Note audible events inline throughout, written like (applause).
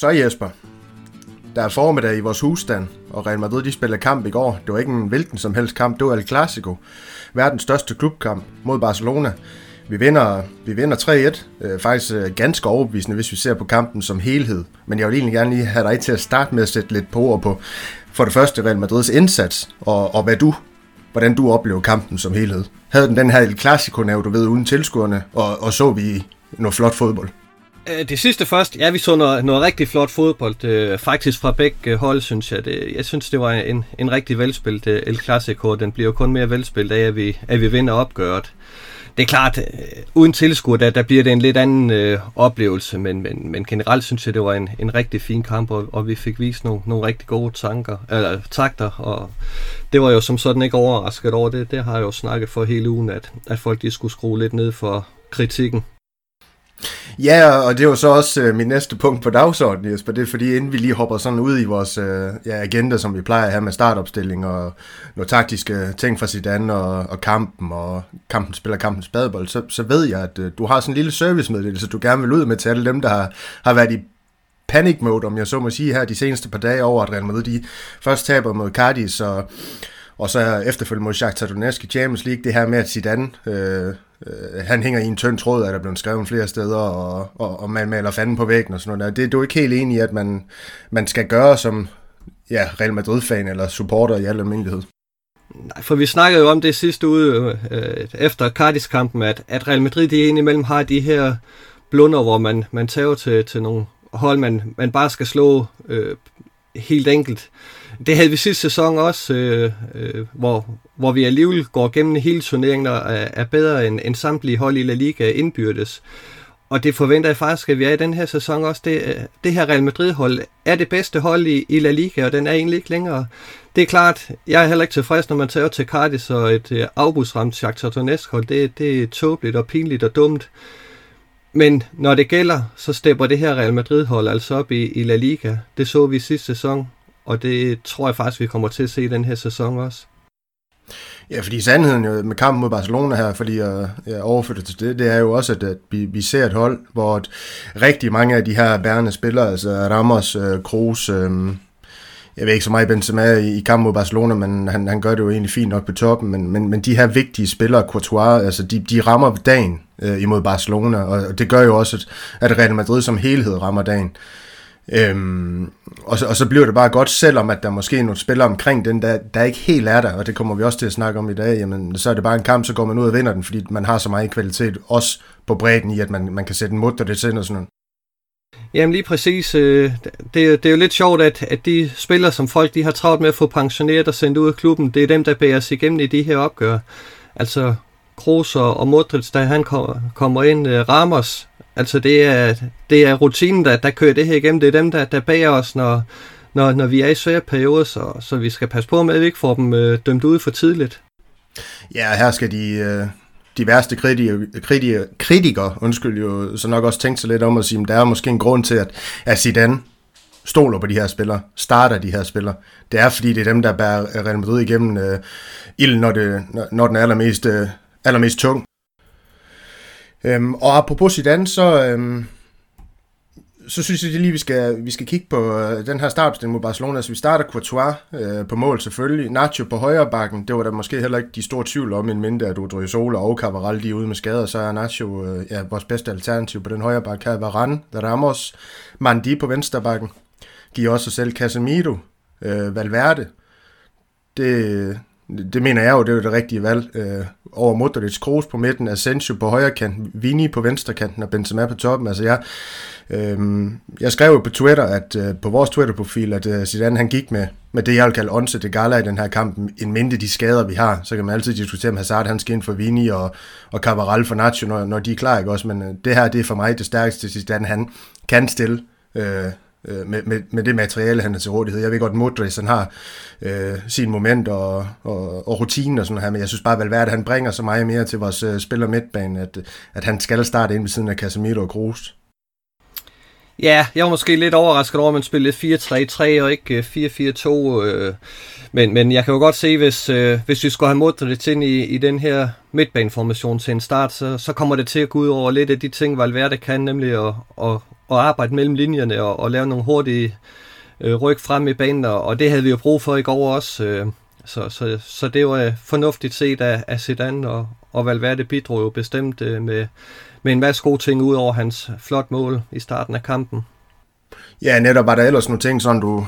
Så Jesper, der er formiddag i vores husstand, og Real Madrid de spillede kamp i går. Det var ikke en hvilken som helst kamp, det var El Clasico. Verdens største klubkamp mod Barcelona. Vi vinder, vi vinder 3-1, øh, faktisk øh, ganske overbevisende, hvis vi ser på kampen som helhed. Men jeg vil egentlig gerne lige have dig til at starte med at sætte lidt på ord på, for det første Real Madrids indsats, og, og hvad du, hvordan du oplever kampen som helhed. Havde den den her El Clasico du ved, uden tilskuerne, og, og så vi noget flot fodbold? Øh, det sidste først, ja, vi så noget, noget rigtig flot fodbold, øh, faktisk fra begge hold, synes jeg. Det, jeg synes, det var en, en rigtig velspillet øh, El Clasico. Den bliver jo kun mere velspillet af, at vi, at vi vinder opgøret. Det er klart, øh, uden tilskuer, der, der bliver det en lidt anden øh, oplevelse, men, men, men generelt synes jeg, det var en, en rigtig fin kamp, og, og vi fik vist nogle, nogle rigtig gode tanker, eller takter, og det var jo som sådan ikke overrasket over det. Det har jeg jo snakket for hele ugen, at, at folk de skulle skrue lidt ned for kritikken. Ja, og det var så også øh, min næste punkt på dagsordenen, Jesper. Det er fordi, inden vi lige hopper sådan ud i vores øh, ja, agenda, som vi plejer at have med startopstilling og nogle taktiske ting fra Zidane og, og kampen, og kampen spiller kampens badebold, så, så ved jeg, at øh, du har sådan en lille servicemeddelelse, du gerne vil ud med til alle dem, der har, har været i panic mode, om jeg så må sige her, de seneste par dage over, at Real Madrid de først taber mod Cardis, og, og så efterfølgende mod Shakhtar Donetsk i Champions League, det her med, at Zidane øh, øh, han hænger i en tynd tråd, at der blevet skrevet flere steder, og, og, og man maler fanden på væggen og sådan noget. Det er du ikke helt enig i, at man, man skal gøre som ja, Real Madrid-fan eller supporter i al almindelighed? Nej, for vi snakkede jo om det sidste uge øh, efter Cardis-kampen, at, at Real Madrid de indimellem har de her blunder, hvor man, man tager til, til nogle hold, man, man bare skal slå øh, helt enkelt. Det havde vi sidste sæson også, øh, øh, hvor, hvor vi alligevel går gennem hele turneringen og er, er bedre end, end samtlige hold i La Liga indbyrdes. Og det forventer jeg faktisk, at vi er i den her sæson også. Det, øh, det her Real Madrid-hold er det bedste hold i, i La Liga, og den er egentlig ikke længere. Det er klart, jeg er heller ikke tilfreds, når man tager til Cardiff og et øh, afbudsramt Shakhtar Donetsk-hold. Det, det er tåbeligt og pinligt og dumt. Men når det gælder, så stepper det her Real Madrid-hold altså op i, i La Liga. Det så vi sidste sæson, og det tror jeg faktisk, vi kommer til at se den her sæson også. Ja, fordi sandheden jo med kampen mod Barcelona her, fordi øh, jeg, jeg overfører til det, det er jo også, at, at vi, vi ser et hold, hvor et, rigtig mange af de her bærende spillere, altså Ramos, øh, Kroos, øh, jeg ved ikke så meget Benzema i, i kampen mod Barcelona, men han, han gør det jo egentlig fint nok på toppen, men, men, men de her vigtige spillere, Courtois, altså de, de rammer dagen øh, imod Barcelona, og det gør jo også, at, at Real Madrid som helhed rammer dagen. Øhm, og, så, og så bliver det bare godt, selvom at der måske er nogle spillere omkring den, der, der ikke helt er der, og det kommer vi også til at snakke om i dag, jamen så er det bare en kamp, så går man ud og vinder den, fordi man har så meget kvalitet, også på bredden i, at man, man kan sætte en mutter det til og sådan noget. Jamen lige præcis. Øh, det, det er jo lidt sjovt, at, at de spillere, som folk de har travlt med at få pensioneret og sendt ud af klubben, det er dem, der bærer sig igennem i de her opgør. Altså Kroos og Modric, da han kommer ind, øh, Ramos, Altså det er, det er rutinen, der, der kører det her igennem. Det er dem, der, der bager os, når, når, når vi er i svære perioder, så, så vi skal passe på med, at vi ikke får dem øh, dømt ud for tidligt. Ja, her skal de, øh, de værste kritikere, kritikere, kritikere undskyld, jo, så nok også tænkt sig lidt om at sige, at der er måske en grund til, at, at Zidane stoler på de her spillere, starter de her spillere. Det er, fordi det er dem, der bærer øh, Real Madrid igennem øh, ilden, når, det, når den er allermest, øh, allermest tung. Øhm, og apropos Zidane, så, øhm, så synes jeg lige, vi skal, vi skal kigge på øh, den her startopstilling mod Barcelona. Så vi starter Courtois øh, på mål selvfølgelig. Nacho på højre bakken. Det var der måske heller ikke de store tvivl om, en mindre at Odriozola og Cavaral de er ude med skader. Så er Nacho øh, ja, vores bedste alternativ på den højre bakke. Her Varane, Ramos, Mandi på venstre bakken. Giver også selv Casemiro, øh, Valverde. Det, det mener jeg jo, det er det rigtige valg. Øh, over Modric, Kroos på midten, Asensio på højre kant, Vini på venstre kanten og Benzema på toppen. Altså jeg, øh, jeg skrev jo på Twitter, at øh, på vores Twitter-profil, at øh, Zidane han gik med, med det, jeg vil kalde onse de gala i den her kamp, en mindre de skader, vi har. Så kan man altid diskutere, om Hazard han skal ind for Vini og, og Cavaral for Nacho, når, når de er klar, ikke også? Men øh, det her, det er for mig det stærkeste, Zidane han kan stille. Øh, øh med, med, med det materiale, han har til rådighed. Jeg ved godt, Modric han har øh, sin moment og, og, og rutine og sådan her, men jeg synes bare, at Valverde han bringer så meget mere til vores øh, spiller midtbane, at, at han skal starte ind ved siden af Casemiro og Kroos. Ja, jeg var måske lidt overrasket over, at man spillede 4-3-3 og ikke øh, 4-4-2. Øh, men, men jeg kan jo godt se, hvis, øh, hvis vi skulle have Modric ind i, i den her midtbaneformation til en start, så, så kommer det til at gå ud over lidt af de ting, Valverde kan, nemlig at, at, at arbejde mellem linjerne og, og lave nogle hurtige øh, ryg frem i banen, og, og det havde vi jo brug for i går også. Øh, så, så, så det var øh, fornuftigt set af, af Zidane, og, og Valverde bidrog jo bestemt øh, med, med en masse gode ting ud over hans flot mål i starten af kampen. Ja, netop var der ellers nogle ting, sådan du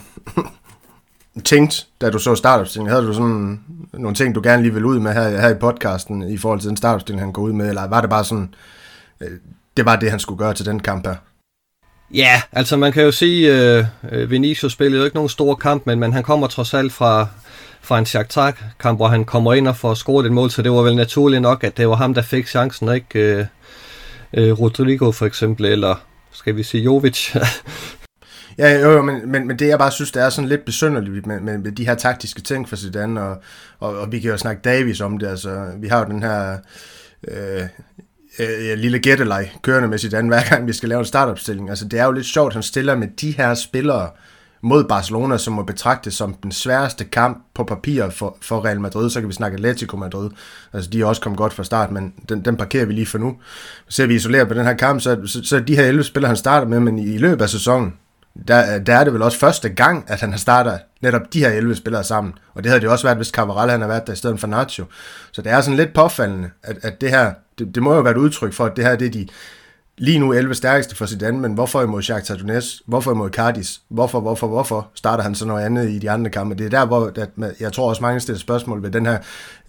(laughs) tænkte, da du så startopstillingen? Havde du sådan nogle ting, du gerne lige ville ud med her, her i podcasten i forhold til den startopstilling, han går ud med? Eller var det bare sådan, øh, det var det, han skulle gøre til den kamp her? Ja, altså man kan jo sige, øh, øh Vinicius spillede jo ikke nogen stor kamp, men, men han kommer trods alt fra, fra en Shakhtar-kamp, hvor han kommer ind og får scoret et mål, så det var vel naturligt nok, at det var ham, der fik chancen, og ikke øh, øh, Rodrigo for eksempel, eller skal vi sige Jovic. (laughs) Ja, jo, jo men, men, men det jeg bare synes, det er sådan lidt besynderligt med, med, med de her taktiske ting for Zidane, og, og, og vi kan jo snakke Davis om det, altså vi har jo den her øh, øh, lille gættelej kørende med Zidane, hver gang vi skal lave en startopstilling. Altså det er jo lidt sjovt, han stiller med de her spillere mod Barcelona, som må betragtes som den sværeste kamp på papir for, for Real Madrid. Så kan vi snakke Atletico Madrid. Altså de er også kommet godt fra start, men den, den parkerer vi lige for nu. Så vi isoleret på den her kamp, så, så, så de her 11 spillere, han starter med, men i, løbet af sæsonen, der, der er det vel også første gang, at han har startet netop de her 11 spillere sammen. Og det havde det også været, hvis Cavaral han havde været der i stedet for Nacho. Så det er sådan lidt påfaldende, at, at det her, det, det må jo være et udtryk for, at det her det er de lige nu 11 stærkeste for Zidane, men hvorfor imod Shakhtar Donetsk? Hvorfor imod Cardis? Hvorfor, hvorfor, hvorfor starter han så noget andet i de andre kampe? Det er der, hvor at, jeg tror også mange stiller spørgsmål ved den her.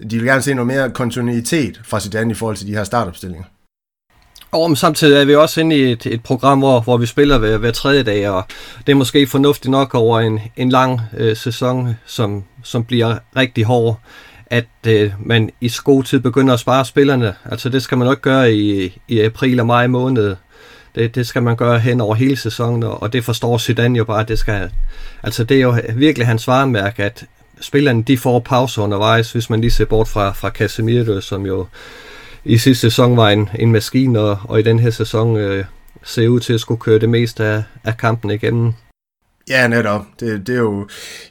De vil gerne se noget mere kontinuitet fra Zidane i forhold til de her startopstillinger. Og men samtidig er vi også inde i et, et program, hvor, hvor vi spiller hver, hver tredje dag, og det er måske fornuftigt nok over en, en lang øh, sæson, som, som bliver rigtig hård, at øh, man i god tid begynder at spare spillerne. Altså det skal man nok gøre i, i april og maj måned. Det, det skal man gøre hen over hele sæsonen, og det forstår Zidane jo bare, det skal... Altså det er jo virkelig hans varemærke, at spillerne de får pause undervejs, hvis man lige ser bort fra, fra Casemiro, som jo i sidste sæson var en, en maskine, og, og i den her sæson øh, ser ud til at skulle køre det meste af, af kampen igennem. Ja, netop. Det, det er jo,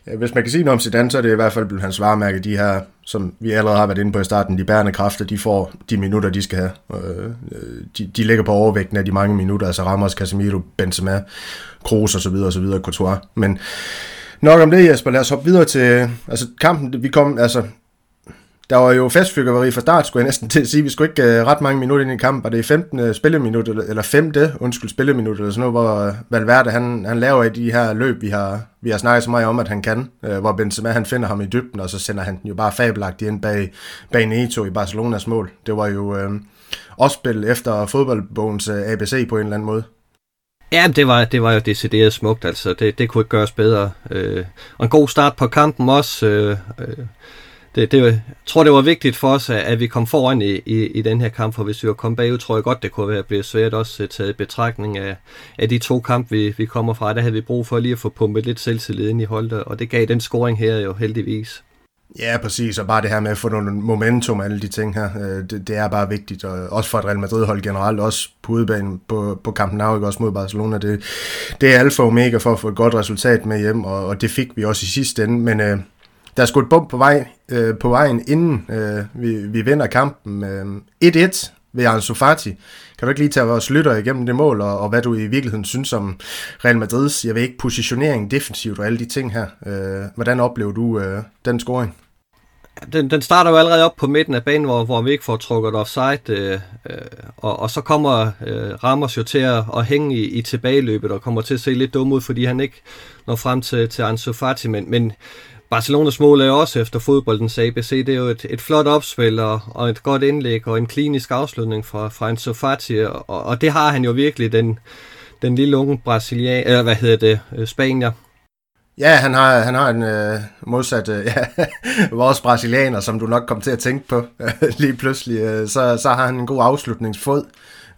ja, hvis man kan sige noget om Zidane, så er det i hvert fald blevet hans varemærke, de her, som vi allerede har været inde på i starten, de bærende kræfter, de får de minutter, de skal have. Øh, øh de, de ligger på overvægten af de mange minutter, altså Ramos, Casemiro, Benzema, Kroos osv. osv. Courtois. Men nok om det, Jesper. Lad os hoppe videre til altså, kampen. Vi kom, altså, der var jo festfyrkeri fra start, skulle jeg næsten til at sige. Vi skulle ikke uh, ret mange minutter ind i kampen, og det er 15 øh, spilleminut, eller, eller 5. undskyld, spilleminut, eller sådan noget, hvor uh, Valverde, han, han laver i de her løb, vi har, vi har snakket så meget om, at han kan, uh, hvor Benzema, han finder ham i dybden, og så sender han den jo bare fabelagtigt ind bag, bag Neto i Barcelonas mål. Det var jo uh, også spil efter fodboldbogens uh, ABC på en eller anden måde. Ja, det var, det var jo decideret smukt, altså det, det kunne ikke gøres bedre. Øh, og en god start på kampen også. Øh, øh, det, det, jeg tror, det var vigtigt for os, at vi kom foran i, i, i den her kamp, for hvis vi var kommet bagud, tror jeg godt, det kunne være blevet svært også øh, taget i betragtning af, af de to kampe, vi, vi kommer fra. Der havde vi brug for lige at få pumpet lidt selvtillid ind i holdet, og det gav den scoring her jo heldigvis. Ja, præcis, og bare det her med at få noget momentum og alle de ting her, øh, det, det er bare vigtigt, og også for et Real Madrid-hold generelt, også på udebanen på, på Camp Nou, ikke? også mod Barcelona, det, det er alfa og omega for at få et godt resultat med hjem, og, og det fik vi også i sidste ende, men øh, der er skudt bump på, vej, øh, på vejen, inden øh, vi, vi vinder kampen. Øh, 1-1 ved Ansu Fati. Kan du ikke lige tage vores lytter igennem det mål, og, og hvad du i virkeligheden synes om Real Madrids, jeg ved ikke, positionering defensivt og alle de ting her. Øh, hvordan oplever du øh, den scoring? Den, den starter jo allerede op på midten af banen, hvor, hvor vi ikke får trukket offside, øh, øh, og, og så kommer øh, Ramos jo til at, at hænge i, i tilbageløbet og kommer til at se lidt dum ud, fordi han ikke når frem til, til Ansu Fati, men, men Barcelonas mål er også efter fodboldens ABC. Det er jo et, et flot opspil og, og et godt indlæg og en klinisk afslutning fra, fra Enzo Fati, og, og det har han jo virkelig, den, den lille unge brasilian, eller hvad hedder det, øh, spanier. Ja, han har, han har en øh, modsat øh, (laughs) ja, vores brasilianer, som du nok kom til at tænke på (laughs) lige pludselig. Øh, så, så har han en god afslutningsfod.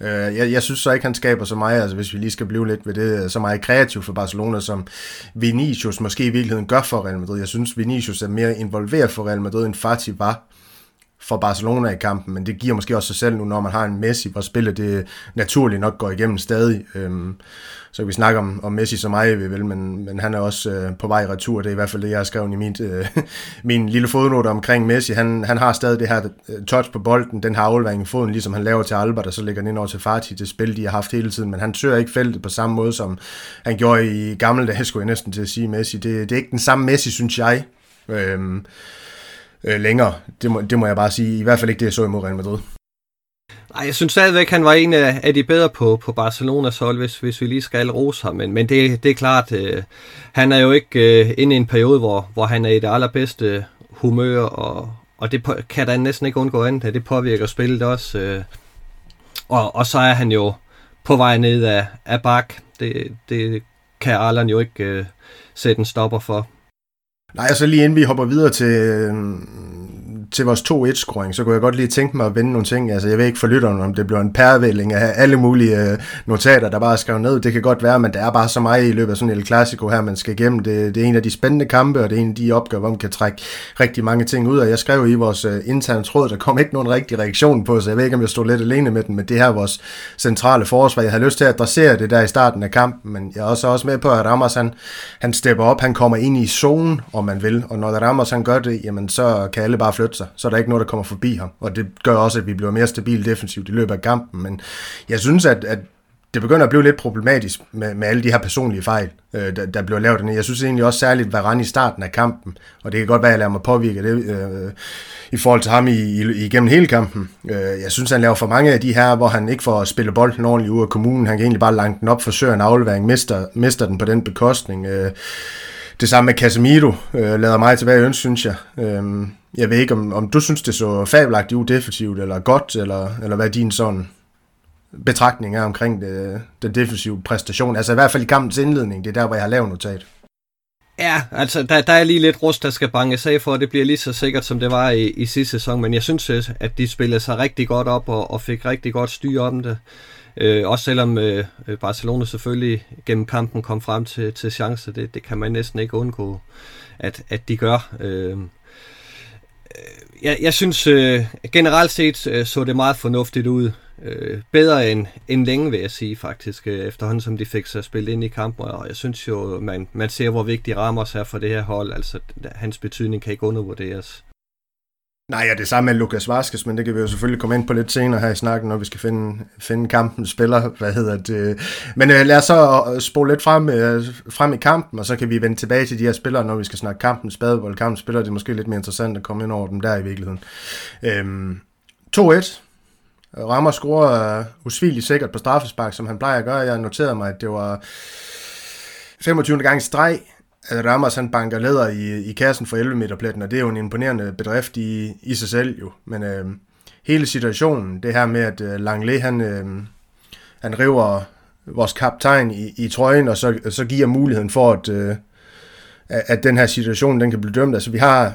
Øh, jeg, jeg synes så ikke, han skaber så meget, altså hvis vi lige skal blive lidt ved det, øh, så meget kreativ for Barcelona, som Vinicius måske i virkeligheden gør for Real Madrid. Jeg synes, Vinicius er mere involveret for Real Madrid, end Fati var for Barcelona i kampen, men det giver måske også sig selv nu, når man har en Messi, hvor spillet det naturligt nok går igennem stadig. Øhm, så kan vi snakke om, om Messi så meget, vi vil, men, men han er også øh, på vej retur. Det er i hvert fald det, jeg har skrevet i min, øh, (laughs) min lille fodnote omkring Messi. Han, han har stadig det her øh, touch på bolden, den her aflevering i foden, ligesom han laver til Alba, der så lægger den ind over til Fati, det spil, de har haft hele tiden. Men han søger ikke feltet på samme måde, som han gjorde i gamle dage, skulle jeg næsten til at sige Messi. Det, det er ikke den samme Messi, synes jeg. Øhm, øh, længere. Det må, det må jeg bare sige. I hvert fald ikke det, jeg så imod Real Madrid. Nej, jeg synes stadigvæk, han var en af, af de bedre på, på Barcelonas hold, hvis, hvis vi lige skal rose ham. Men, men det, det er klart, øh, han er jo ikke øh, inde i en periode, hvor, hvor han er i det allerbedste humør, og, og det på, kan da næsten ikke undgå andet. Det påvirker spillet også. Øh, og, og så er han jo på vej ned af, af bak. Det, det kan Arlen jo ikke øh, sætte en stopper for. Nej, altså lige inden vi hopper videre til, øhm, til vores 2-1-scoring, så kunne jeg godt lige tænke mig at vende nogle ting. Altså, jeg ved ikke for lytteren, om det bliver en pærevælling af alle mulige øh, notater, der bare er skrevet ned. Det kan godt være, men der er bare så meget i løbet af sådan en klassiko her, man skal igennem. Det, det er en af de spændende kampe, og det er en af de opgaver, hvor man kan trække rigtig mange ting ud af. Jeg skrev i vores øh, interne tråd, der kom ikke nogen rigtig reaktion på, så jeg ved ikke, om jeg stod lidt alene med den, men det her er vores centrale forsvar. Jeg har lyst til at adressere det der i starten af kampen, men jeg er også, også med på, at Ramos han, han stepper op, han kommer ind i zonen, om man vil, og når Ramos han gør det, jamen så kan alle bare flytte sig. Altså, så er der ikke noget, der kommer forbi ham. Og det gør også, at vi bliver mere stabile defensivt i løbet af kampen. Men jeg synes, at, at det begynder at blive lidt problematisk med, med alle de her personlige fejl, øh, der, der bliver lavet. Jeg synes egentlig også særligt Varane i starten af kampen, og det kan godt være, at jeg lader mig påvirke det øh, i forhold til ham i, i, igennem hele kampen. Øh, jeg synes, han laver for mange af de her, hvor han ikke får spillet bolden ordentligt ud af kommunen. Han kan egentlig bare langt den op, forsøger en aflevering, mister, mister den på den bekostning. Øh, det samme med Casemiro øh, lader mig tilbage i ønske, synes jeg. Øhm, jeg ved ikke, om, om du synes, det så fabelagtigt udefensivt, defensivt, eller godt, eller, eller hvad din sådan betragtning er omkring det, den defensive præstation. Altså i hvert fald i kampens indledning, det er der, hvor jeg har lavet notat. Ja, altså der, der er lige lidt rust, der skal banke af for, og det bliver lige så sikkert, som det var i, i sidste sæson. Men jeg synes, at de spillede sig rigtig godt op og, og fik rigtig godt styr om det. Øh, også selvom øh, øh, Barcelona selvfølgelig gennem kampen kom frem til, til chancer, det, det kan man næsten ikke undgå, at, at de gør. Øh, øh, jeg, jeg synes øh, generelt set øh, så det meget fornuftigt ud. Øh, bedre end, end længe, vil jeg sige faktisk, øh, efterhånden som de fik sig spillet ind i kampen. Og jeg synes jo, man, man ser, hvor vigtig Ramos er for det her hold. Altså, hans betydning kan ikke undervurderes. Nej, ja, det samme med Lukas Vaskes, men det kan vi jo selvfølgelig komme ind på lidt senere her i snakken, når vi skal finde, finde kampen spiller, hvad hedder det. Men øh, lad os så øh, spole lidt frem, øh, frem i kampen, og så kan vi vende tilbage til de her spillere, når vi skal snakke kampen, spadebold, kampen spiller, det er måske lidt mere interessant at komme ind over dem der i virkeligheden. Øhm, 2-1. Rammer scorer øh, usvigeligt sikkert på straffespark, som han plejer at gøre. Jeg noterede mig, at det var 25. gang streg, at Ramos han banker leder i, i kassen for 11 meter pletten, og det er jo en imponerende bedrift i, i sig selv jo. Men øh, hele situationen, det her med, at øh, Langley han, øh, han river vores kaptajn i, i trøjen, og så, så giver muligheden for, at, øh, at den her situation den kan blive dømt. Altså vi har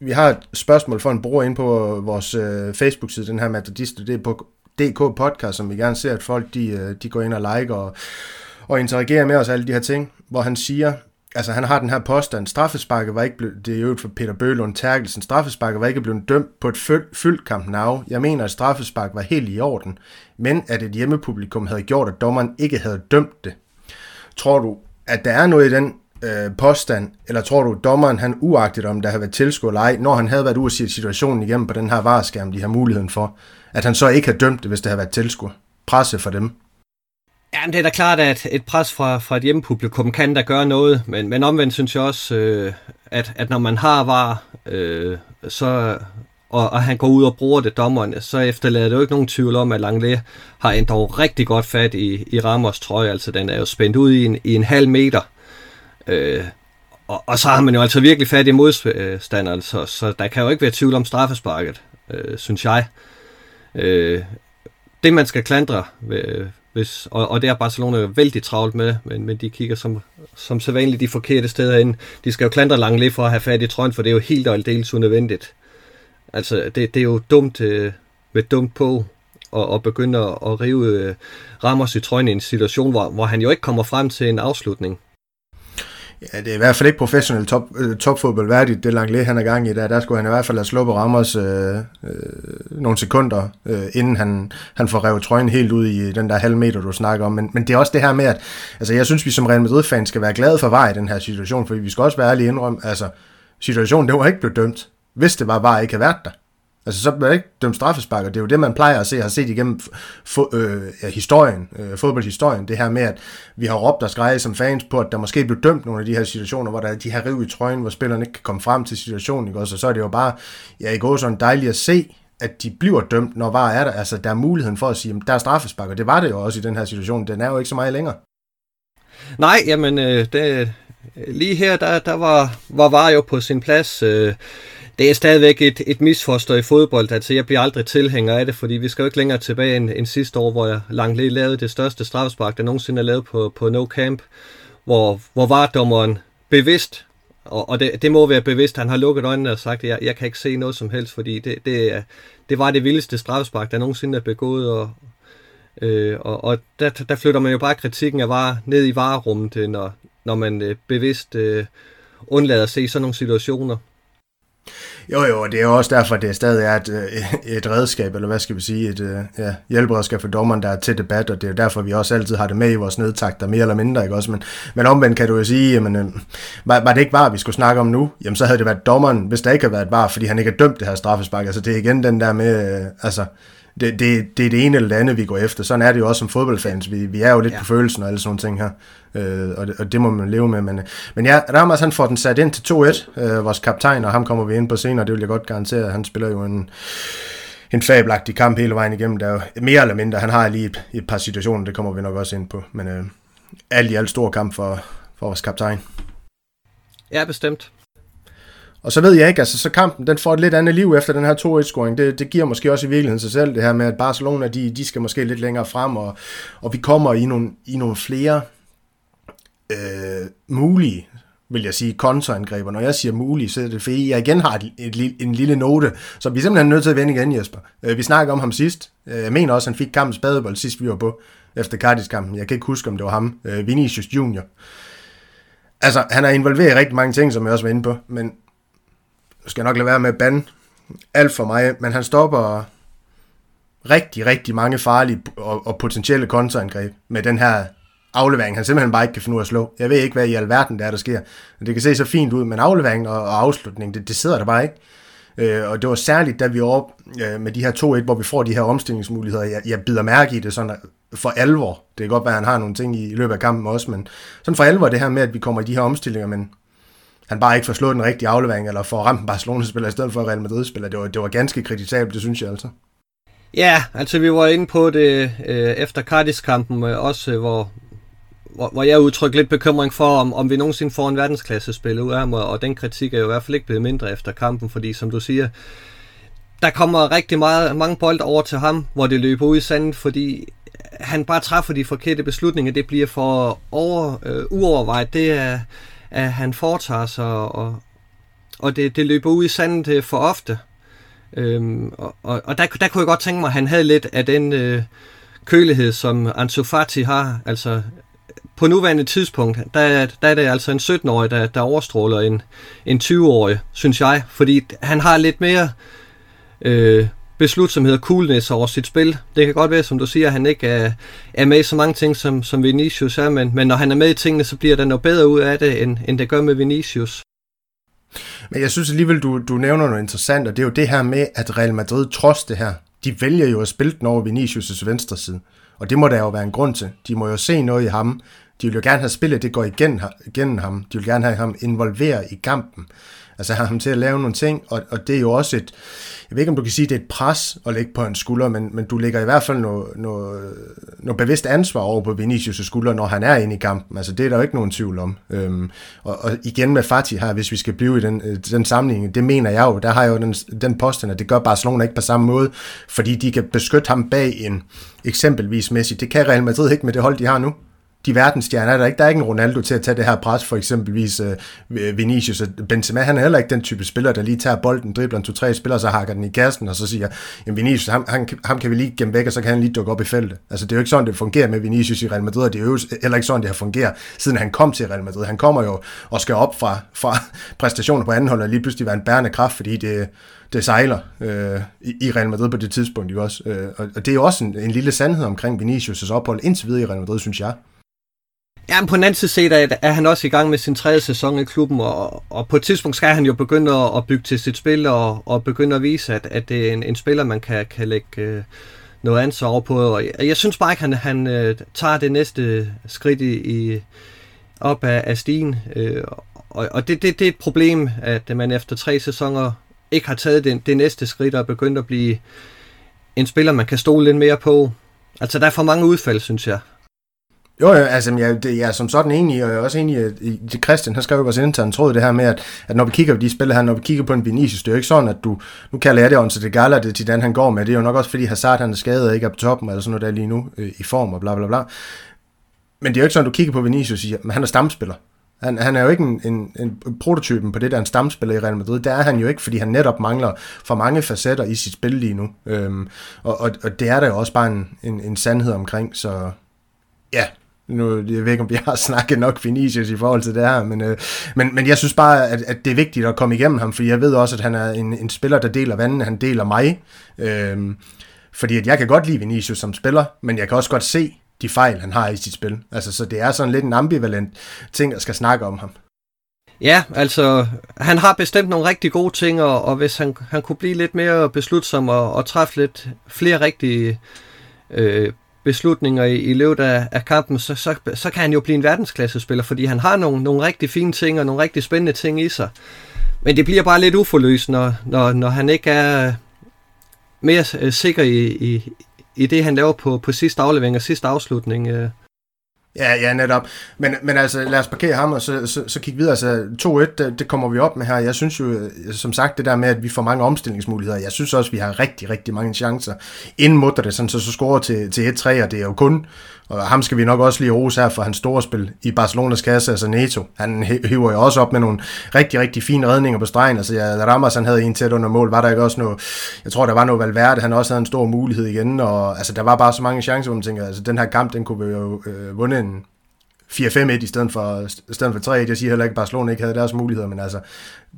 vi har et spørgsmål for en bruger ind på vores øh, Facebook-side, den her Madridista, det er på DK Podcast, som vi gerne ser, at folk de, øh, de går ind og liker og, og interagerer med os, alle de her ting, hvor han siger, altså han har den her påstand, straffesparket var ikke blevet, det er jo for Peter Bølund Terkelsen, straffesparket var ikke blevet dømt på et fyldt kamp now. Jeg mener, at straffespark var helt i orden, men at et hjemmepublikum havde gjort, at dommeren ikke havde dømt det. Tror du, at der er noget i den øh, påstand, eller tror du, dommeren han uagtet om der har været tilskuer eller ej, når han havde været ude at sige situationen igennem på den her vareskærm, de har muligheden for, at han så ikke har dømt det, hvis det havde været tilskuer? Presse for dem. Jamen, det er da klart, at et pres fra, fra et hjemmepublikum kan da gøre noget, men, men omvendt synes jeg også, øh, at, at når man har var, øh, så, og, og han går ud og bruger det dommerne, så efterlader det jo ikke nogen tvivl om, at Langley har endda rigtig godt fat i, i Ramos trøje, altså den er jo spændt ud i en, i en halv meter. Øh, og, og så har man jo altså virkelig fat i modstanderen, så, så der kan jo ikke være tvivl om straffesparket, øh, synes jeg. Øh, det man skal klandre ved, hvis, og, og det er Barcelona jo vældig travlt med, men, men de kigger som, som sædvanligt de forkerte steder ind. De skal jo klandre Langley for at have fat i trøjen, for det er jo helt og aldeles unødvendigt. Altså, det, det er jo dumt øh, med dumt på og, og begynde at, at rive øh, Ramos i trøjen i en situation, hvor, hvor han jo ikke kommer frem til en afslutning. Ja, det er i hvert fald ikke professionelt top, øh, topfodbold værdigt, det Langley han er gang i der. Der skulle han i hvert fald have sluppet Ramos øh, øh, nogle sekunder, øh, inden han, han får revet trøjen helt ud i den der halv meter, du snakker om. Men, men det er også det her med, at altså, jeg synes, vi som Real Madrid-fans skal være glade for var i den her situation, fordi vi skal også være ærlige indrømme, altså situationen, det var ikke blevet dømt, hvis det var bare ikke havde været der. Altså, så bliver ikke dømt straffespark, og det er jo det, man plejer at se, har set igennem fo- øh, ja, historien, øh, fodboldhistorien, det her med, at vi har råbt og skrejet som fans på, at der måske blev dømt nogle af de her situationer, hvor der er de her riv i trøjen, hvor spillerne ikke kan komme frem til situationen, ikke? også? så er det jo bare, ja, i går sådan dejligt at se, at de bliver dømt, når var er der, altså der er muligheden for at sige, at der er straffespark, og det var det jo også i den her situation, den er jo ikke så meget længere. Nej, jamen, øh, det, lige her, der, der var, var var jo på sin plads, øh, det er stadigvæk et, et misfoster i fodbold. Altså, jeg bliver aldrig tilhænger af det, fordi vi skal jo ikke længere tilbage end, end sidste år, hvor jeg langt lige lavede det største straffespark, der nogensinde er lavet på, på No Camp, hvor, hvor var dommeren bevidst, og, og det, det må være bevidst, han har lukket øjnene og sagt, at jeg, jeg kan ikke se noget som helst, fordi det, det, det var det vildeste straffespark, der nogensinde er begået, og, øh, og, og der, der flytter man jo bare kritikken af var ned i varerummet, når, når man øh, bevidst øh, undlader at se sådan nogle situationer. Jo, jo, og det er også derfor, det stadig er et, øh, et redskab, eller hvad skal vi sige, et øh, ja, hjælperedskab for dommeren, der er til debat, og det er jo derfor, vi også altid har det med i vores nedtakter, mere eller mindre, ikke også? Men, men omvendt kan du jo sige, jamen, øh, var, var det ikke var, vi skulle snakke om nu, jamen så havde det været dommeren, hvis der ikke havde været var, fordi han ikke har dømt det her straffespark. Altså det er igen den der med, altså, det, det, det er det ene eller det andet, vi går efter. Sådan er det jo også som fodboldfans. Vi, vi er jo lidt ja. på følelsen og alle sådan nogle ting her. Øh, og, det, og det må man leve med. Men, men ja, Ramos han får den sat ind til 2-1. Øh, vores kaptajn, og ham kommer vi ind på senere. Det vil jeg godt garantere. Han spiller jo en, en fabelagtig kamp hele vejen igennem. Der er jo mere eller mindre. Han har lige et, et par situationer, det kommer vi nok også ind på. Men øh, alt i alt stor kamp for, for vores kaptajn. Ja, bestemt. Og så ved jeg ikke, altså så kampen, den får et lidt andet liv efter den her 2-1-scoring. Det, det giver måske også i virkeligheden sig selv, det her med, at Barcelona, de, de skal måske lidt længere frem, og, og vi kommer i nogle, i nogle flere øh, mulige, vil jeg sige, kontraangreb. Når jeg siger mulige, så er det fordi, jeg igen har et, et, en lille note, så vi er simpelthen nødt til at vende igen, Jesper. Øh, vi snakkede om ham sidst. Øh, jeg mener også, at han fik kampens badebold sidst, vi var på, efter Cardiff-kampen. Jeg kan ikke huske, om det var ham. Øh, Vinicius Junior. Altså, han er involveret i rigtig mange ting, som jeg også var inde på, men skal nok lade være med at bande alt for mig, men han stopper rigtig, rigtig mange farlige og, og potentielle kontraangreb med den her aflevering, han simpelthen bare ikke kan finde ud af at slå. Jeg ved ikke, hvad i alverden det er, der sker. Det kan se så fint ud, men afleveringen og, og afslutningen, det, det sidder der bare ikke. Øh, og det var særligt, da vi var op øh, med de her 2-1, hvor vi får de her omstillingsmuligheder. Jeg, jeg bider mærke i det sådan øh, for alvor. Det kan godt være, at han har nogle ting i, i løbet af kampen også, men sådan for alvor det her med, at vi kommer i de her omstillinger, men han bare ikke får slået den rigtige aflevering, eller får ramt en Barcelona-spiller i stedet for Real Madrid-spiller. Det var, det var ganske kritisabelt, det synes jeg altså. Ja, altså vi var inde på det øh, efter Cardis-kampen, øh, også øh, hvor, hvor, hvor jeg udtrykte lidt bekymring for, om, om vi nogensinde får en verdensklasse spiller ud af ham, og den kritik er jo i hvert fald ikke blevet mindre efter kampen, fordi som du siger, der kommer rigtig meget, mange bolde over til ham, hvor det løber ud i sanden, fordi han bare træffer de forkerte beslutninger, det bliver for over, øh, uovervejet, det er at han foretager sig, og, og det, det løber ud i sandet øh, for ofte. Øhm, og og, og der, der kunne jeg godt tænke mig, at han havde lidt af den øh, kølighed, som Ansu Fati har. Altså, på nuværende tidspunkt, der, der er det altså en 17-årig, der, der overstråler en, en 20-årig, synes jeg. Fordi han har lidt mere øh, beslutsomhed og coolness over sit spil. Det kan godt være, som du siger, at han ikke er, er med i så mange ting, som, som Vinicius er, men, men når han er med i tingene, så bliver der noget bedre ud af det, end, end det gør med Vinicius. Men jeg synes alligevel, du, du nævner noget interessant, og det er jo det her med, at Real Madrid trods det her, de vælger jo at spille den over Vinicius' venstre side. Og det må der jo være en grund til. De må jo se noget i ham. De vil jo gerne have spillet, det går igen, igennem ham. De vil gerne have ham involveret i kampen. Altså have ham til at lave nogle ting, og, og det er jo også et, jeg ved ikke om du kan sige, det er et pres at lægge på en skulder, men, men du lægger i hvert fald noget, noget, noget bevidst ansvar over på Vinicius' skulder, når han er inde i kampen. Altså det er der jo ikke nogen tvivl om. Øhm, og, og igen med Fatih her, hvis vi skal blive i den, øh, den sammenligning, det mener jeg jo, der har jeg jo den, den posten, at det gør Barcelona ikke på samme måde, fordi de kan beskytte ham bag en eksempelvis Messi. Det kan Real Madrid ikke med det hold, de har nu de verdensstjerner er der ikke. Der er ikke en Ronaldo til at tage det her pres, for eksempelvis øh, Vinicius og Benzema. Han er heller ikke den type spiller, der lige tager bolden, dribler en to-tre spillere, så hakker den i kassen, og så siger, jamen Vinicius, ham, han, ham kan vi lige gemme væk, og så kan han lige dukke op i feltet. Altså det er jo ikke sådan, det fungerer med Vinicius i Real Madrid, og det er jo heller ikke sådan, det har fungeret, siden han kom til Real Madrid. Han kommer jo og skal op fra, fra (laughs) præstationer på anden hold, og lige pludselig være en bærende kraft, fordi det, det sejler øh, i Real Madrid på det tidspunkt. Jo også. Øh, og det er jo også en, en lille sandhed omkring Vinicius' ophold indtil videre i Real Madrid, synes jeg. Ja, men på den anden side er, er han også i gang med sin tredje sæson i klubben, og, og på et tidspunkt skal han jo begynde at, at bygge til sit spil, og, og begynde at vise, at, at det er en, en spiller, man kan, kan lægge øh, noget ansvar over på. Og jeg, jeg synes bare ikke, han, han øh, tager det næste skridt i, i op af, af stigen. Øh, og og det, det, det er et problem, at man efter tre sæsoner ikke har taget det, det næste skridt og begyndt at blive en spiller, man kan stole lidt mere på. Altså, der er for mange udfald, synes jeg. Jo, jo altså, jeg, det, jeg er som sådan enig, og jeg er også enig i Christian, han skrev jo vores intern tråd det her med, at, at når vi kigger på de spil her, når vi kigger på en Vinicius, det er jo ikke sådan, at du, nu kalder jeg det on, så det gælder det til den, han går med, det er jo nok også, fordi Hazard han er skadet og ikke er på toppen, eller sådan noget der lige nu, øh, i form og bla bla bla. Men det er jo ikke sådan, at du kigger på Vinicius og siger, at han er stamspiller. Han, han er jo ikke en, en, en prototypen på det, der er en stamspiller i Real Madrid. Det er han jo ikke, fordi han netop mangler for mange facetter i sit spil lige nu. Øhm, og, og, og det er der jo også bare en, en, en sandhed omkring, så ja, nu, jeg ved ikke, om vi har (laughs) snakket nok Vinicius i forhold til det her, men, øh, men, men jeg synes bare, at, at det er vigtigt at komme igennem ham, for jeg ved også, at han er en, en spiller, der deler vandene, han deler mig. Øh, fordi at jeg kan godt lide Vinicius som spiller, men jeg kan også godt se, de fejl, han har i sit spil. Altså, så det er sådan lidt en ambivalent ting, at skal snakke om ham. Ja, altså, han har bestemt nogle rigtig gode ting, og, og hvis han, han kunne blive lidt mere beslutsom og, og træffe lidt flere rigtige øh, beslutninger i, i løbet af, af kampen, så, så, så kan han jo blive en verdensklassespiller, fordi han har nogle, nogle rigtig fine ting og nogle rigtig spændende ting i sig. Men det bliver bare lidt uforløst, når, når, når han ikke er mere sikker i, i, i det, han laver på, på sidste aflevering og sidste afslutning. Øh. Ja, ja, netop. Men, men altså, lad os parkere ham, og så, så, så kigge videre. Altså, 2-1, det, det kommer vi op med her. Jeg synes jo, øh, som sagt, det der med, at vi får mange omstillingsmuligheder. Jeg synes også, vi har rigtig, rigtig mange chancer. Inden mutter det, sådan, så, så scorer til, til 1-3, og det er jo kun og ham skal vi nok også lige rose her for hans store spil i Barcelonas kasse, altså Neto. Han hiver jo også op med nogle rigtig, rigtig fine redninger på stregen. Altså, ja, Ramos han havde en tæt under mål. Var der ikke også noget, jeg tror, der var noget Valverde, han også havde en stor mulighed igen. Og altså, der var bare så mange chancer, hvor man tænker, altså, den her kamp, den kunne vi jo øh, vundet en 4-5-1 i stedet for, i stedet for 3-1. Jeg siger heller ikke, at Barcelona ikke havde deres muligheder, men altså,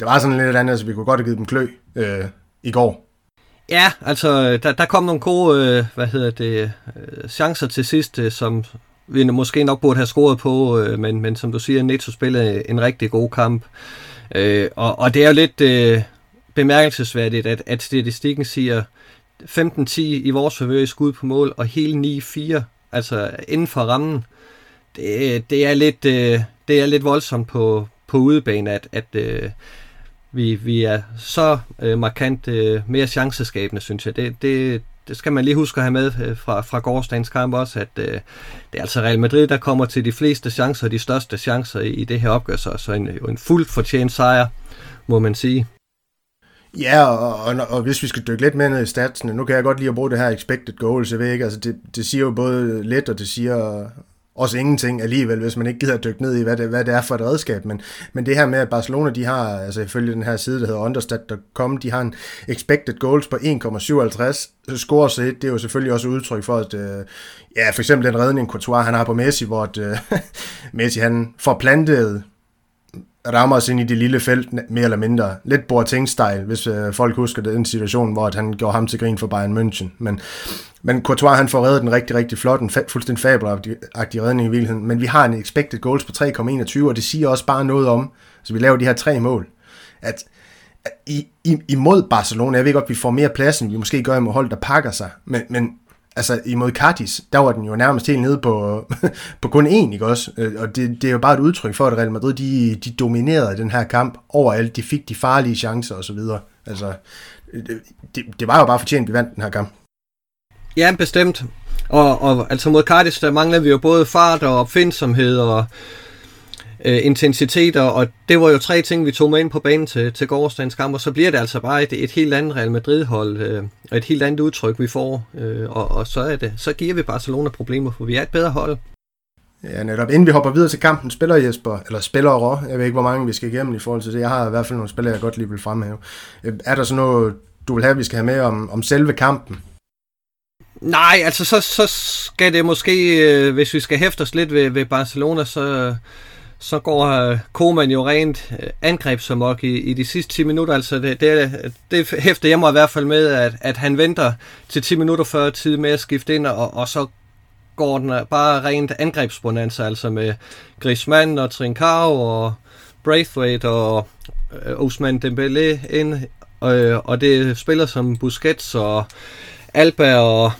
det var sådan lidt andet, så vi kunne godt have givet dem klø øh, i går. Ja, altså, der, der kom nogle gode, øh, hvad hedder det, øh, chancer til sidst, øh, som vi måske nok burde have scoret på, øh, men, men som du siger, Neto spillede en rigtig god kamp. Øh, og, og det er jo lidt øh, bemærkelsesværdigt, at, at statistikken siger 15-10 i vores favør i skud på mål, og hele 9-4, altså inden for rammen. Det, det, er lidt, øh, det er lidt voldsomt på, på udebane, at, at øh, vi, vi er så øh, markant øh, mere chanceskabende, synes jeg. Det, det, det skal man lige huske at have med øh, fra, fra gårdsdagens kamp også, at øh, det er altså Real Madrid, der kommer til de fleste chancer, de største chancer i, i det her opgør, så, så en, en fuldt fortjent sejr, må man sige. Ja, og, og, og hvis vi skal dykke lidt mere ned i statsene, nu kan jeg godt lide at bruge det her expected goals, jeg ved ikke, altså det, det siger jo både lidt, og det siger også ingenting alligevel, hvis man ikke gider at dykke ned i, hvad det, hvad det er for et redskab. Men, men det her med, at Barcelona, de har, altså ifølge den her side, der hedder understat.com, de har en expected goals på 1,57. Score så det er jo selvfølgelig også udtryk for, at øh, ja, for eksempel den redning, Courtois, han har på Messi, hvor at, øh, (laughs) Messi, han forplantede rammer os ind i det lille felt, mere eller mindre. Lidt Boateng-style, hvis øh, folk husker den situation, hvor at han gjorde ham til grin for Bayern München. Men, men Courtois, han får reddet den rigtig, rigtig flot, en fa- fuldstændig fabelagtig redning i virkeligheden. Men vi har en expected goals på 3,21, og det siger også bare noget om, så vi laver de her tre mål, at i, i, imod Barcelona, jeg ved godt, at vi får mere plads, end vi måske gør imod hold, der pakker sig, men, men altså imod Cardis, der var den jo nærmest helt nede på, (laughs) på kun én, ikke også? Øh, og det, det er jo bare et udtryk for, at Real Madrid, de, de dominerede den her kamp overalt. De fik de farlige chancer og så videre. Altså, det, det, det var jo bare fortjent, at vi vandt den her kamp. Ja, bestemt. Og, og altså mod Cardis, der manglede vi jo både fart og opfindsomhed og øh, intensiteter, og det var jo tre ting, vi tog med ind på banen til, til gårdsdagens kamp, og så bliver det altså bare et, et helt andet Real Madrid-hold, øh, og et helt andet udtryk, vi får, øh, og, og så er det, så giver vi Barcelona problemer, for vi er et bedre hold. Ja, netop. Inden vi hopper videre til kampen, spiller Jesper, eller spiller jeg ved ikke, hvor mange vi skal igennem i forhold til det. Jeg har i hvert fald nogle spillere, jeg godt lige vil fremhæve. Øh, er der så noget, du vil have, vi skal have med om, om selve kampen? Nej, altså så, så skal det måske, øh, hvis vi skal hæfte os lidt ved, ved Barcelona, så, så går øh, jo rent øh, angrebsamok i, i de sidste 10 minutter. Altså det, det, det hæfter jeg mig i hvert fald med, at, at han venter til 10 minutter før tid med at skifte ind, og, og så går den øh, bare rent angrebsbonanza, altså med Griezmann og Trincao og Braithwaite og øh, Ousmane Dembélé ind, øh, og det spiller som Busquets og Alba og